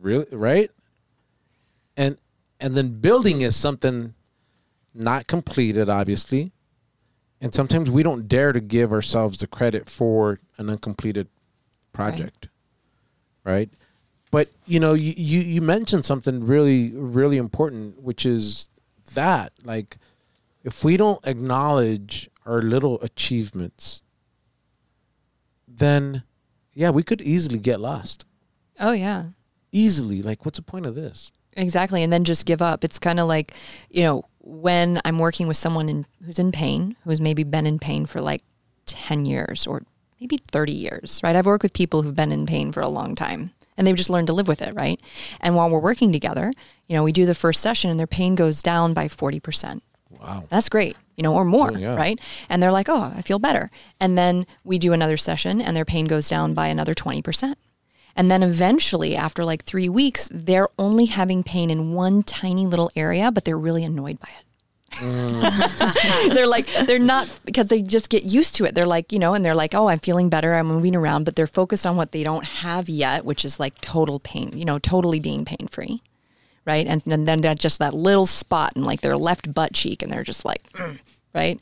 Really? Right?" And then building is something not completed, obviously, and sometimes we don't dare to give ourselves the credit for an uncompleted project right? But you know, you, you you mentioned something really really important, which is that like if we don't acknowledge our little achievements, then yeah, we could easily get lost. Oh yeah. Easily, like what's the point of this? Exactly. And then just give up. It's kind of like, you know, when I'm working with someone in, who's in pain, who's maybe been in pain for like 10 years or maybe 30 years, right? I've worked with people who've been in pain for a long time and they've just learned to live with it, right? And while we're working together, you know, we do the first session and their pain goes down by 40%. Wow. That's great, you know, or more, Oh, yeah. right? And they're like, oh, I feel better. And then we do another session and their pain goes down by another 20%. And then eventually, after like three weeks, they're only having pain in one tiny little area, but they're really annoyed by it. [LAUGHS] they're like, they're not because they just get used to it. They're like, you know, and they're like, oh, I'm feeling better. I'm moving around, but they're focused on what they don't have yet, which is like total pain, you know, totally being pain free. Right. And, and then that just that little spot in like their left butt cheek, and they're just like, "Mm," [CLEARS THROAT] right.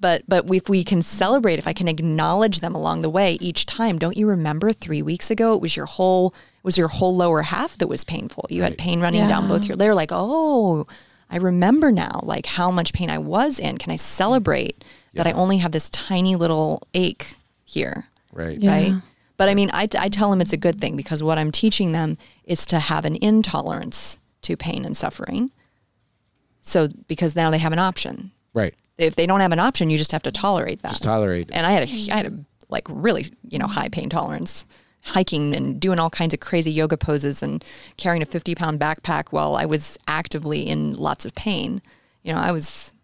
But but if we can celebrate, if I can acknowledge them along the way each time, don't you remember three weeks ago it was your whole it was your whole lower half that was painful. You had pain running down both your they're like, oh, I remember now like how much pain I was in. Can I celebrate that I only have this tiny little ache here? Right. Yeah. right? But I mean, I, I tell them it's a good thing because what I'm teaching them is to have an intolerance to pain and suffering. So, because now they have an option. Right. If they don't have an option, you just have to tolerate that. Just tolerate. and I had a, I had a like really, you know, high pain tolerance, hiking and doing all kinds of crazy yoga poses and carrying a 50 pound backpack while I was actively in lots of pain. You know, I was,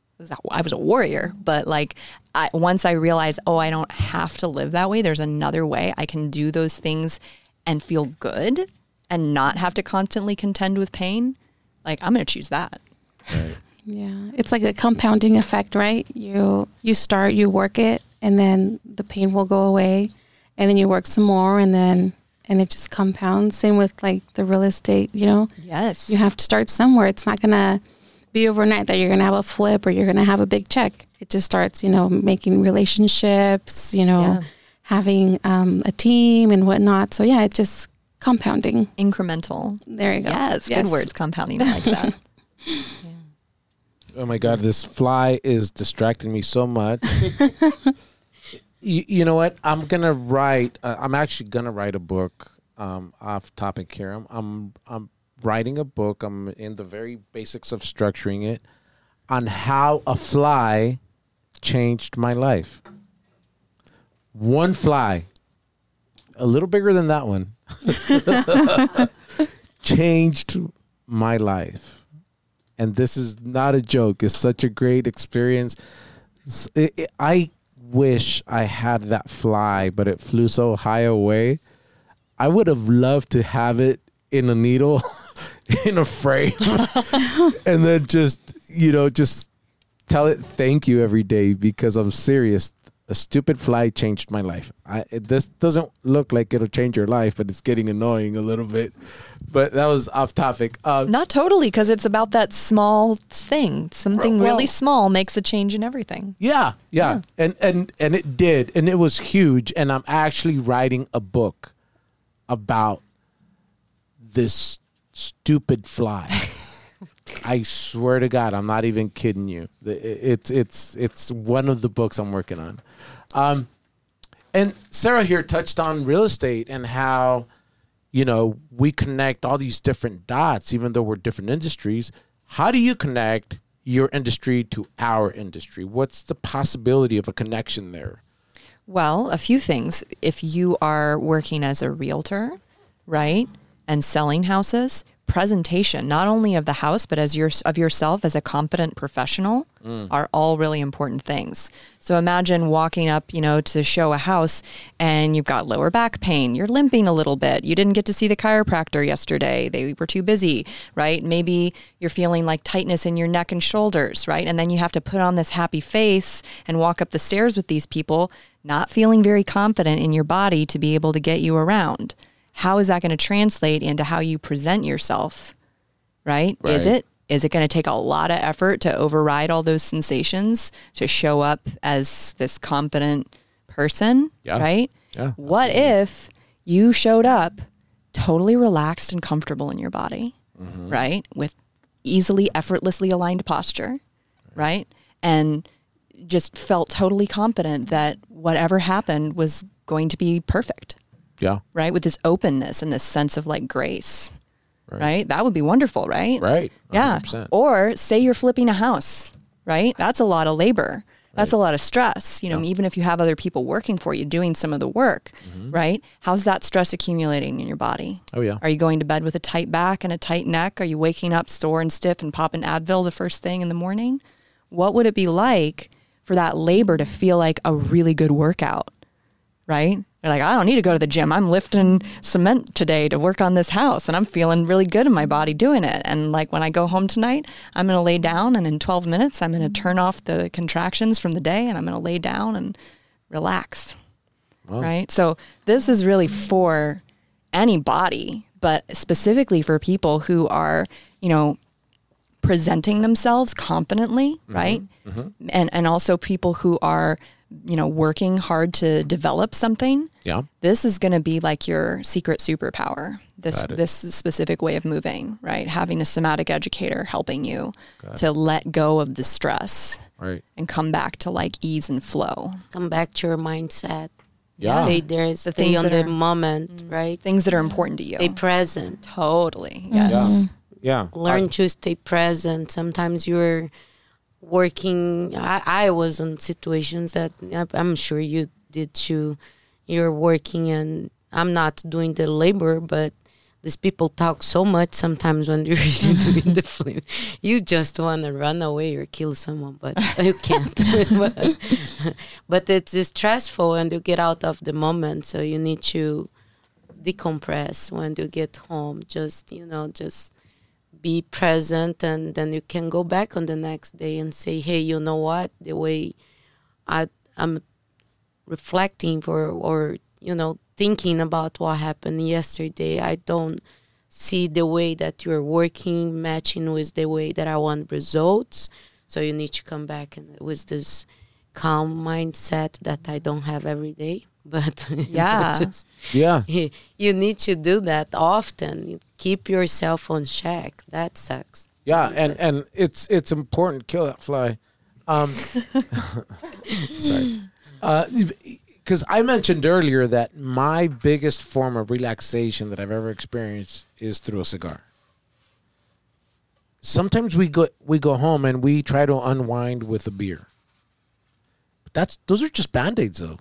I was a warrior, but like I, once I realized, oh, I don't have to live that way. There's another way I can do those things and feel good and not have to constantly contend with pain. Like I'm going to choose that. Yeah, it's like a compounding effect, right? You you start, you work it, and then the pain will go away, and then you work some more, and then and it just compounds. Same with like the real estate, you know. Yes. You have to start somewhere. It's not gonna be overnight that you're gonna have a flip or you're gonna have a big check. It just starts, you know, making relationships, you know, Yeah. having um, a team and whatnot. So yeah, it's just compounding. Incremental. There you go. Yes, good words. Compounding like that. [LAUGHS] Oh my god, this fly is distracting me so much. [LAUGHS] you, you know what? I'm gonna write. Uh, I'm actually gonna write a book. Um, off topic here. I'm, I'm I'm writing a book. I'm in the very basics of structuring it on how a fly changed my life. One fly, a little bigger than that one, [LAUGHS] [LAUGHS] changed my life and this is not a joke. It's such a great experience. It- it- I wish I had that fly, but it flew so high away. I would have loved to have it in a needle, [LAUGHS] in a frame, [LAUGHS] and then just you know just tell it thank you every day because I'm serious. A stupid fly changed my life. I, it, this doesn't look like it'll change your life, but it's getting annoying a little bit. But that was off topic. Uh, Not totally, because it's about that small thing. Something Well- really small makes a change in everything. Yeah, yeah, and and and it did, and it was huge. And I'm actually writing a book about this stupid fly. I swear to God, I'm not even kidding you. It's it's it's one of the books I'm working on. Um, and Sarah here touched on real estate and how, you know, we connect all these different dots, even though we're different industries. How do you connect your industry to our industry? What's the possibility of a connection there? Well, a few things. If you are working as a realtor, right, and selling houses, presentation not only of the house but as your of yourself as a confident professional mm. are all really important things. So imagine walking up, you know, to show a house and you've got lower back pain, you're limping a little bit. You didn't get to see the chiropractor yesterday. They were too busy, right? Maybe you're feeling like tightness in your neck and shoulders, right? And then you have to put on this happy face and walk up the stairs with these people not feeling very confident in your body to be able to get you around. How is that going to translate into how you present yourself? Right? Is it is it going to take a lot of effort to override all those sensations to show up as this confident person, Yeah. right? Yeah, What if you showed up totally relaxed and comfortable in your body, mm-hmm. right? With easily, effortlessly aligned posture, right? And just felt totally confident that whatever happened was going to be perfect, Yeah, right? With this openness and this sense of like grace, right? That would be wonderful, right? right. Yeah. 100%. Or say you're flipping a house, right? That's a lot of labor. That's a lot of stress. You know, even if you have other people working for you doing some of the work, right? How's that stress accumulating in your body? Oh yeah. Are you going to bed with a tight back and a tight neck? Are you waking up sore and stiff and popping Advil the first thing in the morning? What would it be like for that labor to feel like a really good workout? Right? You're like, I don't need to go to the gym. I'm lifting cement today to work on this house and I'm feeling really good in my body doing it. And like when I go home tonight, I'm going to lay down and in 12 minutes, I'm going to turn off the contractions from the day and I'm going to lay down and relax right? So this is really for anybody, but specifically for people who are, you know, presenting themselves confidently, right? And and also people who are, you know, working hard to develop something. Yeah. This is going to be like your secret superpower. This this specific way of moving, right? Having a somatic educator helping you to let go of the stress Right. and come back to like ease and flow. Come back to your mindset. Yeah. Stay there. Stay things on the are- moment, mm. right? Things that are important to you. Stay present. Totally. Yes. Yeah. Yeah learn to stay present. Sometimes you're working. I, I was in situations that I- I'm sure you did too. You're working, and I'm not doing the labor, but these people talk so much sometimes when [LAUGHS] you're doing the film. You just want to run away or kill someone, but [LAUGHS] you can't. [LAUGHS] but, but it's stressful and you get out of the moment. So you need to decompress when you get home. Just, you know, just be present and then you can go back on the next day and say, hey, you know what? The way I, I'm reflecting for or you know thinking about what happened yesterday i don't see the way that you're working matching with the way that i want results so you need to come back and with this calm mindset that i don't have every day but [LAUGHS] Yeah. just- Yeah. [LAUGHS] you need to do that often keep yourself on check that sucks Yeah, and and it's it's important. Kill that fly. Um, [LAUGHS] Sorry. Because I mentioned earlier that my biggest form of relaxation that I've ever experienced is through a cigar. Sometimes we go we go home and we try to unwind with a beer. But that's those are just band-aids though.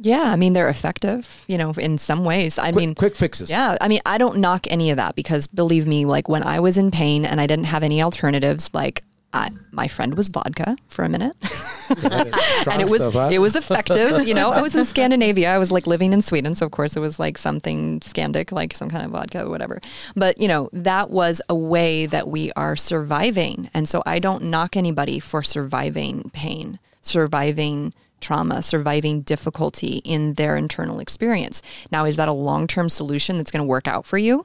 Yeah, I mean they're effective, you know, in some ways. I Quick, mean, quick fixes. yeah, I mean, I don't knock any of that because believe me, like when I was in pain and I didn't have any alternatives, like I, my friend was vodka for a minute. [LAUGHS] And it was stuff, huh? it was effective. You know, I was in Scandinavia. I was like living in Sweden, so of course it was like something Scandic, like some kind of vodka or whatever. But you know, that was a way that we are surviving, and so I don't knock anybody for surviving pain, surviving trauma, surviving difficulty in their internal experience. Now, is that a long term solution that's going to work out for you?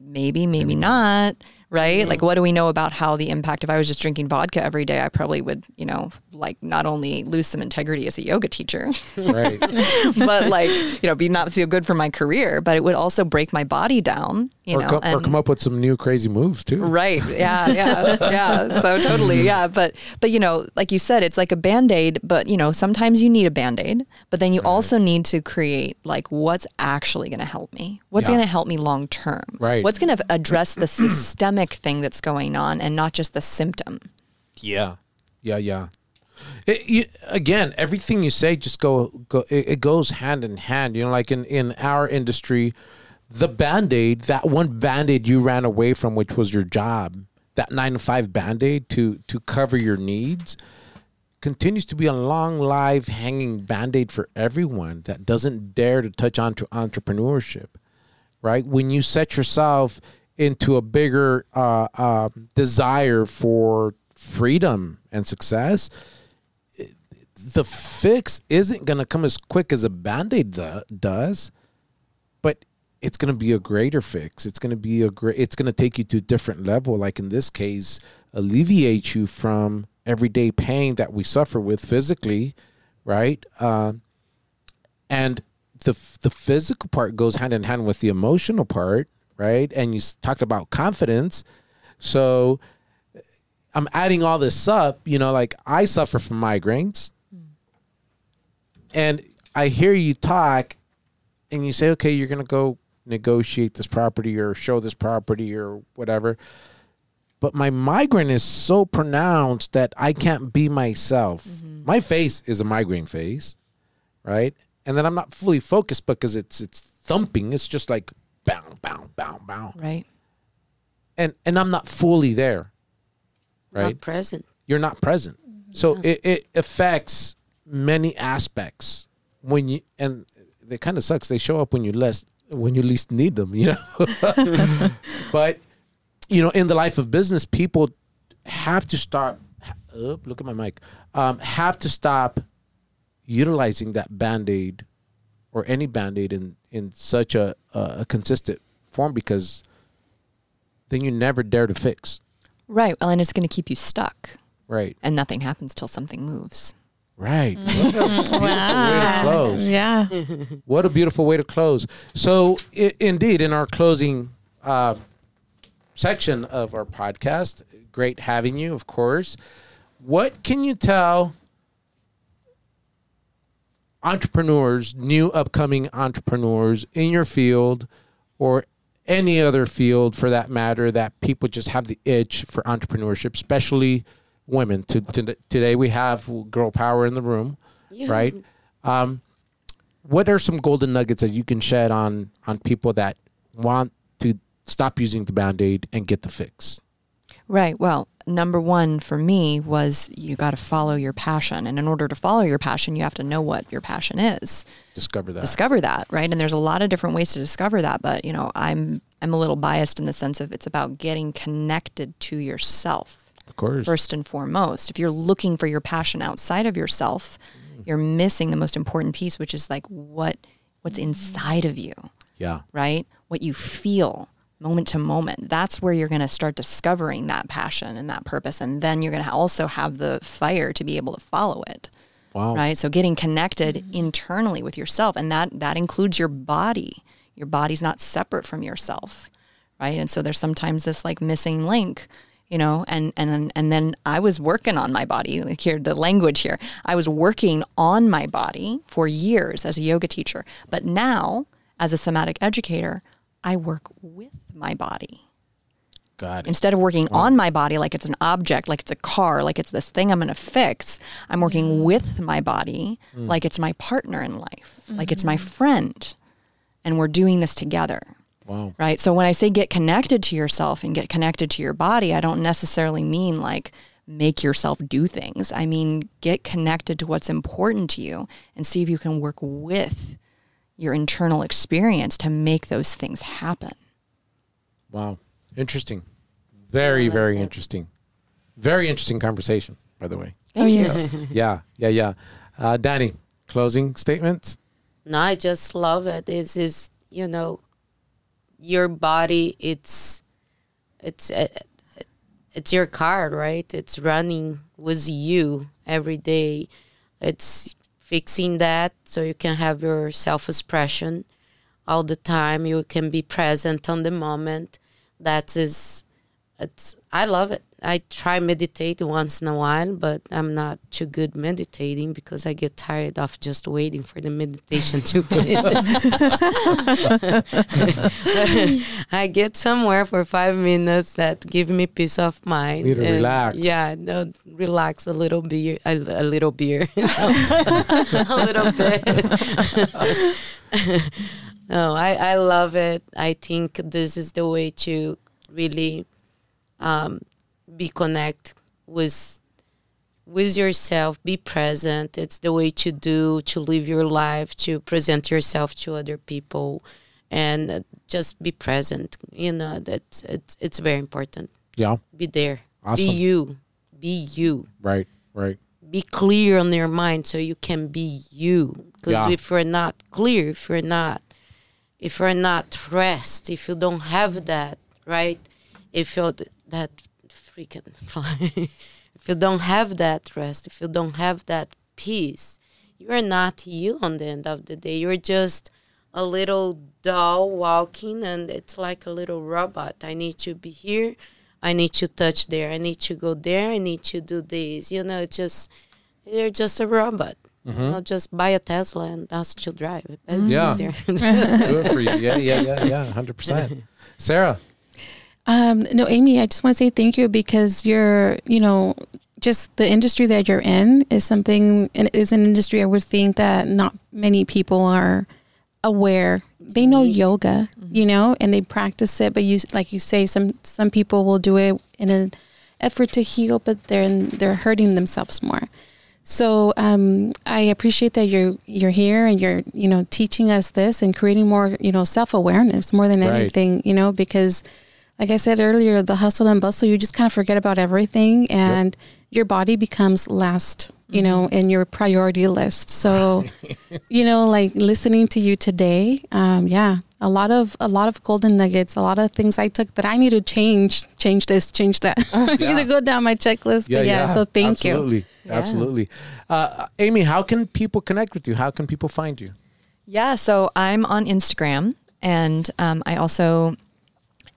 Maybe, maybe not. Right? Like, what do we know about how the impact? If I was just drinking vodka every day, I probably would, you know, like not only lose some integrity as a yoga teacher, [LAUGHS] right. [LAUGHS] but like, you know, be not so good for my career, but it would also break my body down, you or, know, co- or come up with some new crazy moves too. Right. Yeah. Yeah. Yeah. So totally. [LAUGHS] Yeah. But but you know, like you said, it's like a band aid. But you know, sometimes you need a band aid. But then you also need to create like what's actually going to help me. What's Yeah. going to help me long term. Right. What's going to address the [CLEARS THROAT] systemic thing that's going on and not just the symptom. Yeah, yeah, yeah. It, you, again, everything you say just go go. It, it goes hand in hand. You know, like in in our industry, the band aid, that one band aid you ran away from, which was your job, that nine to five band aid to to cover your needs, continues to be a long, live, hanging band aid for everyone that doesn't dare to touch on to entrepreneurship. Right when you set yourself into a bigger uh, uh, desire for freedom and success, the fix isn't going to come as quick as a band aid do- does, but it's going to be a greater fix. It's going to be a great. It's going to take you to a different level. Like in this case, alleviate you from everyday pain that we suffer with physically, right? Uh, and the the physical part goes hand in hand with the emotional part, right? And you talked about confidence, so I'm adding all this up. You know, like I suffer from migraines, and I hear you talk, and you say, okay, you're gonna go negotiate this property or show this property or whatever. But my migraine is so pronounced that I can't be myself. Mm-hmm. My face is a migraine face, right? And then I'm not fully focused because it's it's thumping. It's just like bow, bow, bow, bow, Right. and and I'm not fully there, Not right? present. You're not present, so mm-hmm. it, it affects many aspects when you and it kind of sucks. They show up when you less when you least need them, you know. [LAUGHS] but you know, in the life of business, people have to start. Oh, look at my mic. Um, have to stop utilizing that band aid or any band aid in in such a, a a consistent form because then you never dare to fix. Right. Well, and it's going to keep you stuck, Right. and nothing happens till something moves. Right. [LAUGHS] Wow. Yeah. [LAUGHS] What a beautiful way to close. So, I- indeed, in our closing uh, section of our podcast, great having you, of course. What can you tell entrepreneurs, new upcoming entrepreneurs in your field or any other field for that matter, that people just have the itch for entrepreneurship, especially women? To, to, today, we have girl power in the room, right? Um, what are some golden nuggets that you can shed on on people that want to stop using the band-aid and get the fix Right. Well, number one for me was you got to follow your passion. And in order to follow your passion, you have to know what your passion is. discover that Discover that, right? And there's a lot of different ways to discover that, but you know, I'm I'm a little biased in the sense of it's about getting connected to yourself of course first and foremost. If you're looking for your passion outside of yourself, mm. you're missing the most important piece, which is like what what's mm. inside of you yeah right? What you feel moment to moment. That's where you're going to start discovering that passion and that purpose. And then you're going to also have the fire to be able to follow it, wow right? So getting connected mm. internally with yourself. And that, that includes your body. Your body's not separate from yourself, right? And so there's sometimes this like missing link. You know, and and and then I was working on my body. Like here, the language here. I was working on my body for years as a yoga teacher, but now as a somatic educator, I work with my body. got it Instead of working on my body like it's an object, like it's a car, like it's this thing I'm going to fix, I'm working mm. with my body mm. like it's my partner in life, like it's my mm. friend. And we're doing this together wow right? So when I say get connected to yourself and get connected to your body, I don't necessarily mean like make yourself do things. I mean, get connected to what's important to you and see if you can work with your internal experience to make those things happen. Wow. Interesting. Very, very interesting. Very interesting conversation, by the way. oh yes. [LAUGHS] Yeah, yeah, yeah. Uh, Danny, closing statements? No, I just love it. It's is you know, your body. It's it's uh, it's your car, right? It's running with you every day. It's fixing that so you can have your self expression all the time. You can be present on the moment. That is, it's. I love it. I try meditate once in a while, but I'm not too good meditating because I get tired of just waiting for the meditation to [LAUGHS] finish. [LAUGHS] I get somewhere for five minutes that give me peace of mind. Need to and relax. Yeah, no, relax a little beer, a, a little beer, [LAUGHS] a little bit. no, I, I love it. I think this is the way to really um, be connect with with yourself be present it's the way to do to live your life to present yourself to other people and uh, just be present you know that's it's it's very important Yeah. be there Awesome. be you be you Right, right. be clear on your mind so you can be you because Yeah. if you're not clear if you're not if you're not rest if you don't have that right if you're th- that freaking fly if you don't have that rest if you don't have that peace you're not you on the end of the day you're just a little doll walking and it's like a little robot i need to be here i need to touch there i need to go there i need to do this you know just you're just a robot you mm-hmm. know, just buy a tesla and ask to drive It's mm-hmm. Yeah. easier. [LAUGHS] Do it for you. Yeah, yeah, yeah, yeah. [LAUGHS] 100%. Sarah. Um, no, Aimee, I just want to say thank you because you're, you know, just the industry that you're in is something, and is an industry I would think that not many people are aware. They know yoga, you know, and they practice it, but you, like you say, some some people will do it in an effort to heal, but they're they're hurting themselves more. So um, I appreciate that you're you're here and you're you know teaching us this and creating more you know self awareness more than Right. anything you know because like I said earlier the hustle and bustle you just kind of forget about everything and your body becomes last you know in your priority list. So [LAUGHS] you know like listening to you today um, yeah a lot of a lot of golden nuggets a lot of things I took that I need to change change this change that. [LAUGHS] I need to go down my checklist but yeah, so thank you. Absolutely, Absolutely. Uh, Aimee, how can people connect with you? How can people find you? Yeah, so I'm on Instagram and um, I also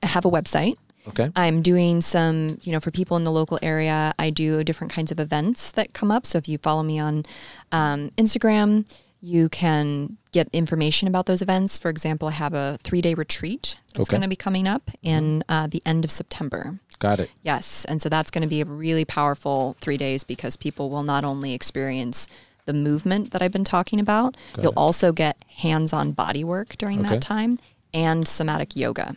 have a website. Okay. I'm doing some, you know, for people in the local area, I do different kinds of events that come up. So if you follow me on um, Instagram, you can get information about those events. For example, I have a three day retreat that's Okay. going to be coming up in uh, the end of September. Got it. Yes. And so that's going to be a really powerful three days because people will not only experience the movement that I've been talking about, Got you'll it. also get hands on body work during Okay. that time and somatic yoga.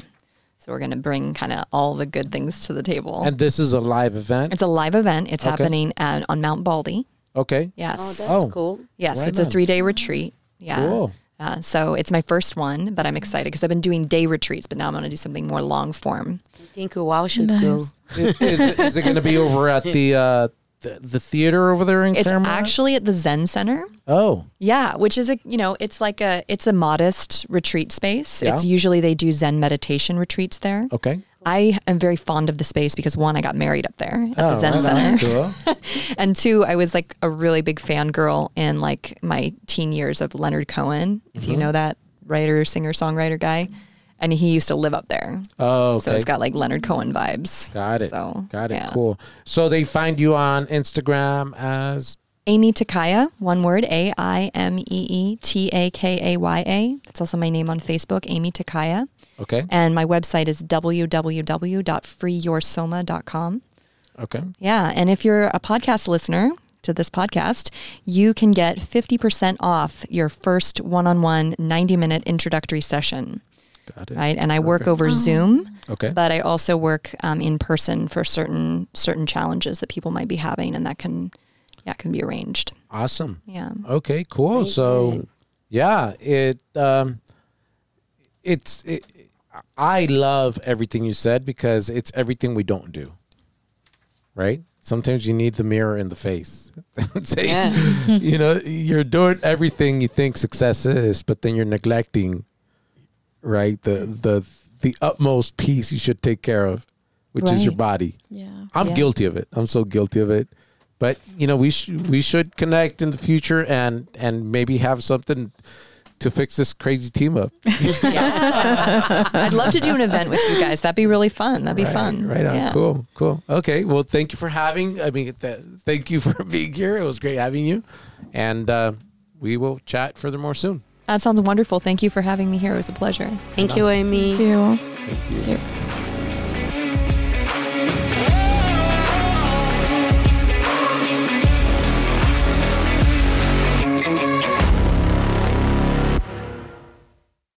So we're going to bring kind of all the good things to the table. And this is a live event. it's a live event. It's Okay. happening at, on Mount Baldy. Okay. Yes. oh that's Oh. cool yes. right it's on. a three day retreat. Yeah. Cool. Uh, so it's my first one, but I'm excited because I've been doing day retreats, but now I'm going to do something more long form. i think we all should Nice. go is, is it, is it going to be over at the, uh, the the theater over there in It's actually at the Zen Center. Oh, Yeah, which is a you know it's like a it's a modest retreat space. Yeah. It's usually they do Zen meditation retreats there. okay. I am very fond of the space because one, I got married up there at the Oh, Zen right Center. Cool. [LAUGHS] and two, I was like a really big fangirl in like my teen years of Leonard Cohen, if Mm-hmm. you know that writer, singer, songwriter guy, and he used to live up there. Oh, okay. So it's got like Leonard Cohen vibes. Got it. So Got it. yeah. Cool. So they find you on Instagram as Aimee Takaya, one word, A I M E E T A K A Y A. That's also my name on Facebook, Aimee Takaya. okay. And my website is www.freeyoursoma.com. Okay. Yeah. And if you're a podcast listener to this podcast, you can get 50% off your first one on one 90 minute introductory session. Got it. right? And I work Okay. over Zoom, Okay. but I also work um, in person for certain certain challenges that people might be having, and that can yeah can be arranged. Awesome. Yeah. Okay, cool. Very so, yeah, it um, it's it, I love everything you said because it's everything we don't do. Right? Sometimes you need the mirror in the face. [LAUGHS] Say, Yeah. you know, you're doing everything you think success is, but then you're neglecting, right? The the the utmost piece you should take care of, which is your body. Yeah. I'm Yeah. guilty of it. I'm so guilty of it. But you know, we should we should connect in the future and and maybe have something to fix this crazy team up. [LAUGHS] yeah. I'd love to do an event with you guys. That'd be really fun. That'd be right, fun. Right on. Yeah. Cool. Cool. Okay. Well, thank you for having. I mean, th- thank you for [LAUGHS] being here. It was great having you, and uh, we will chat furthermore soon. That sounds wonderful. Thank you for having me here. It was a pleasure. Thank you, Aimee. Thank you. Thank you. Thank you.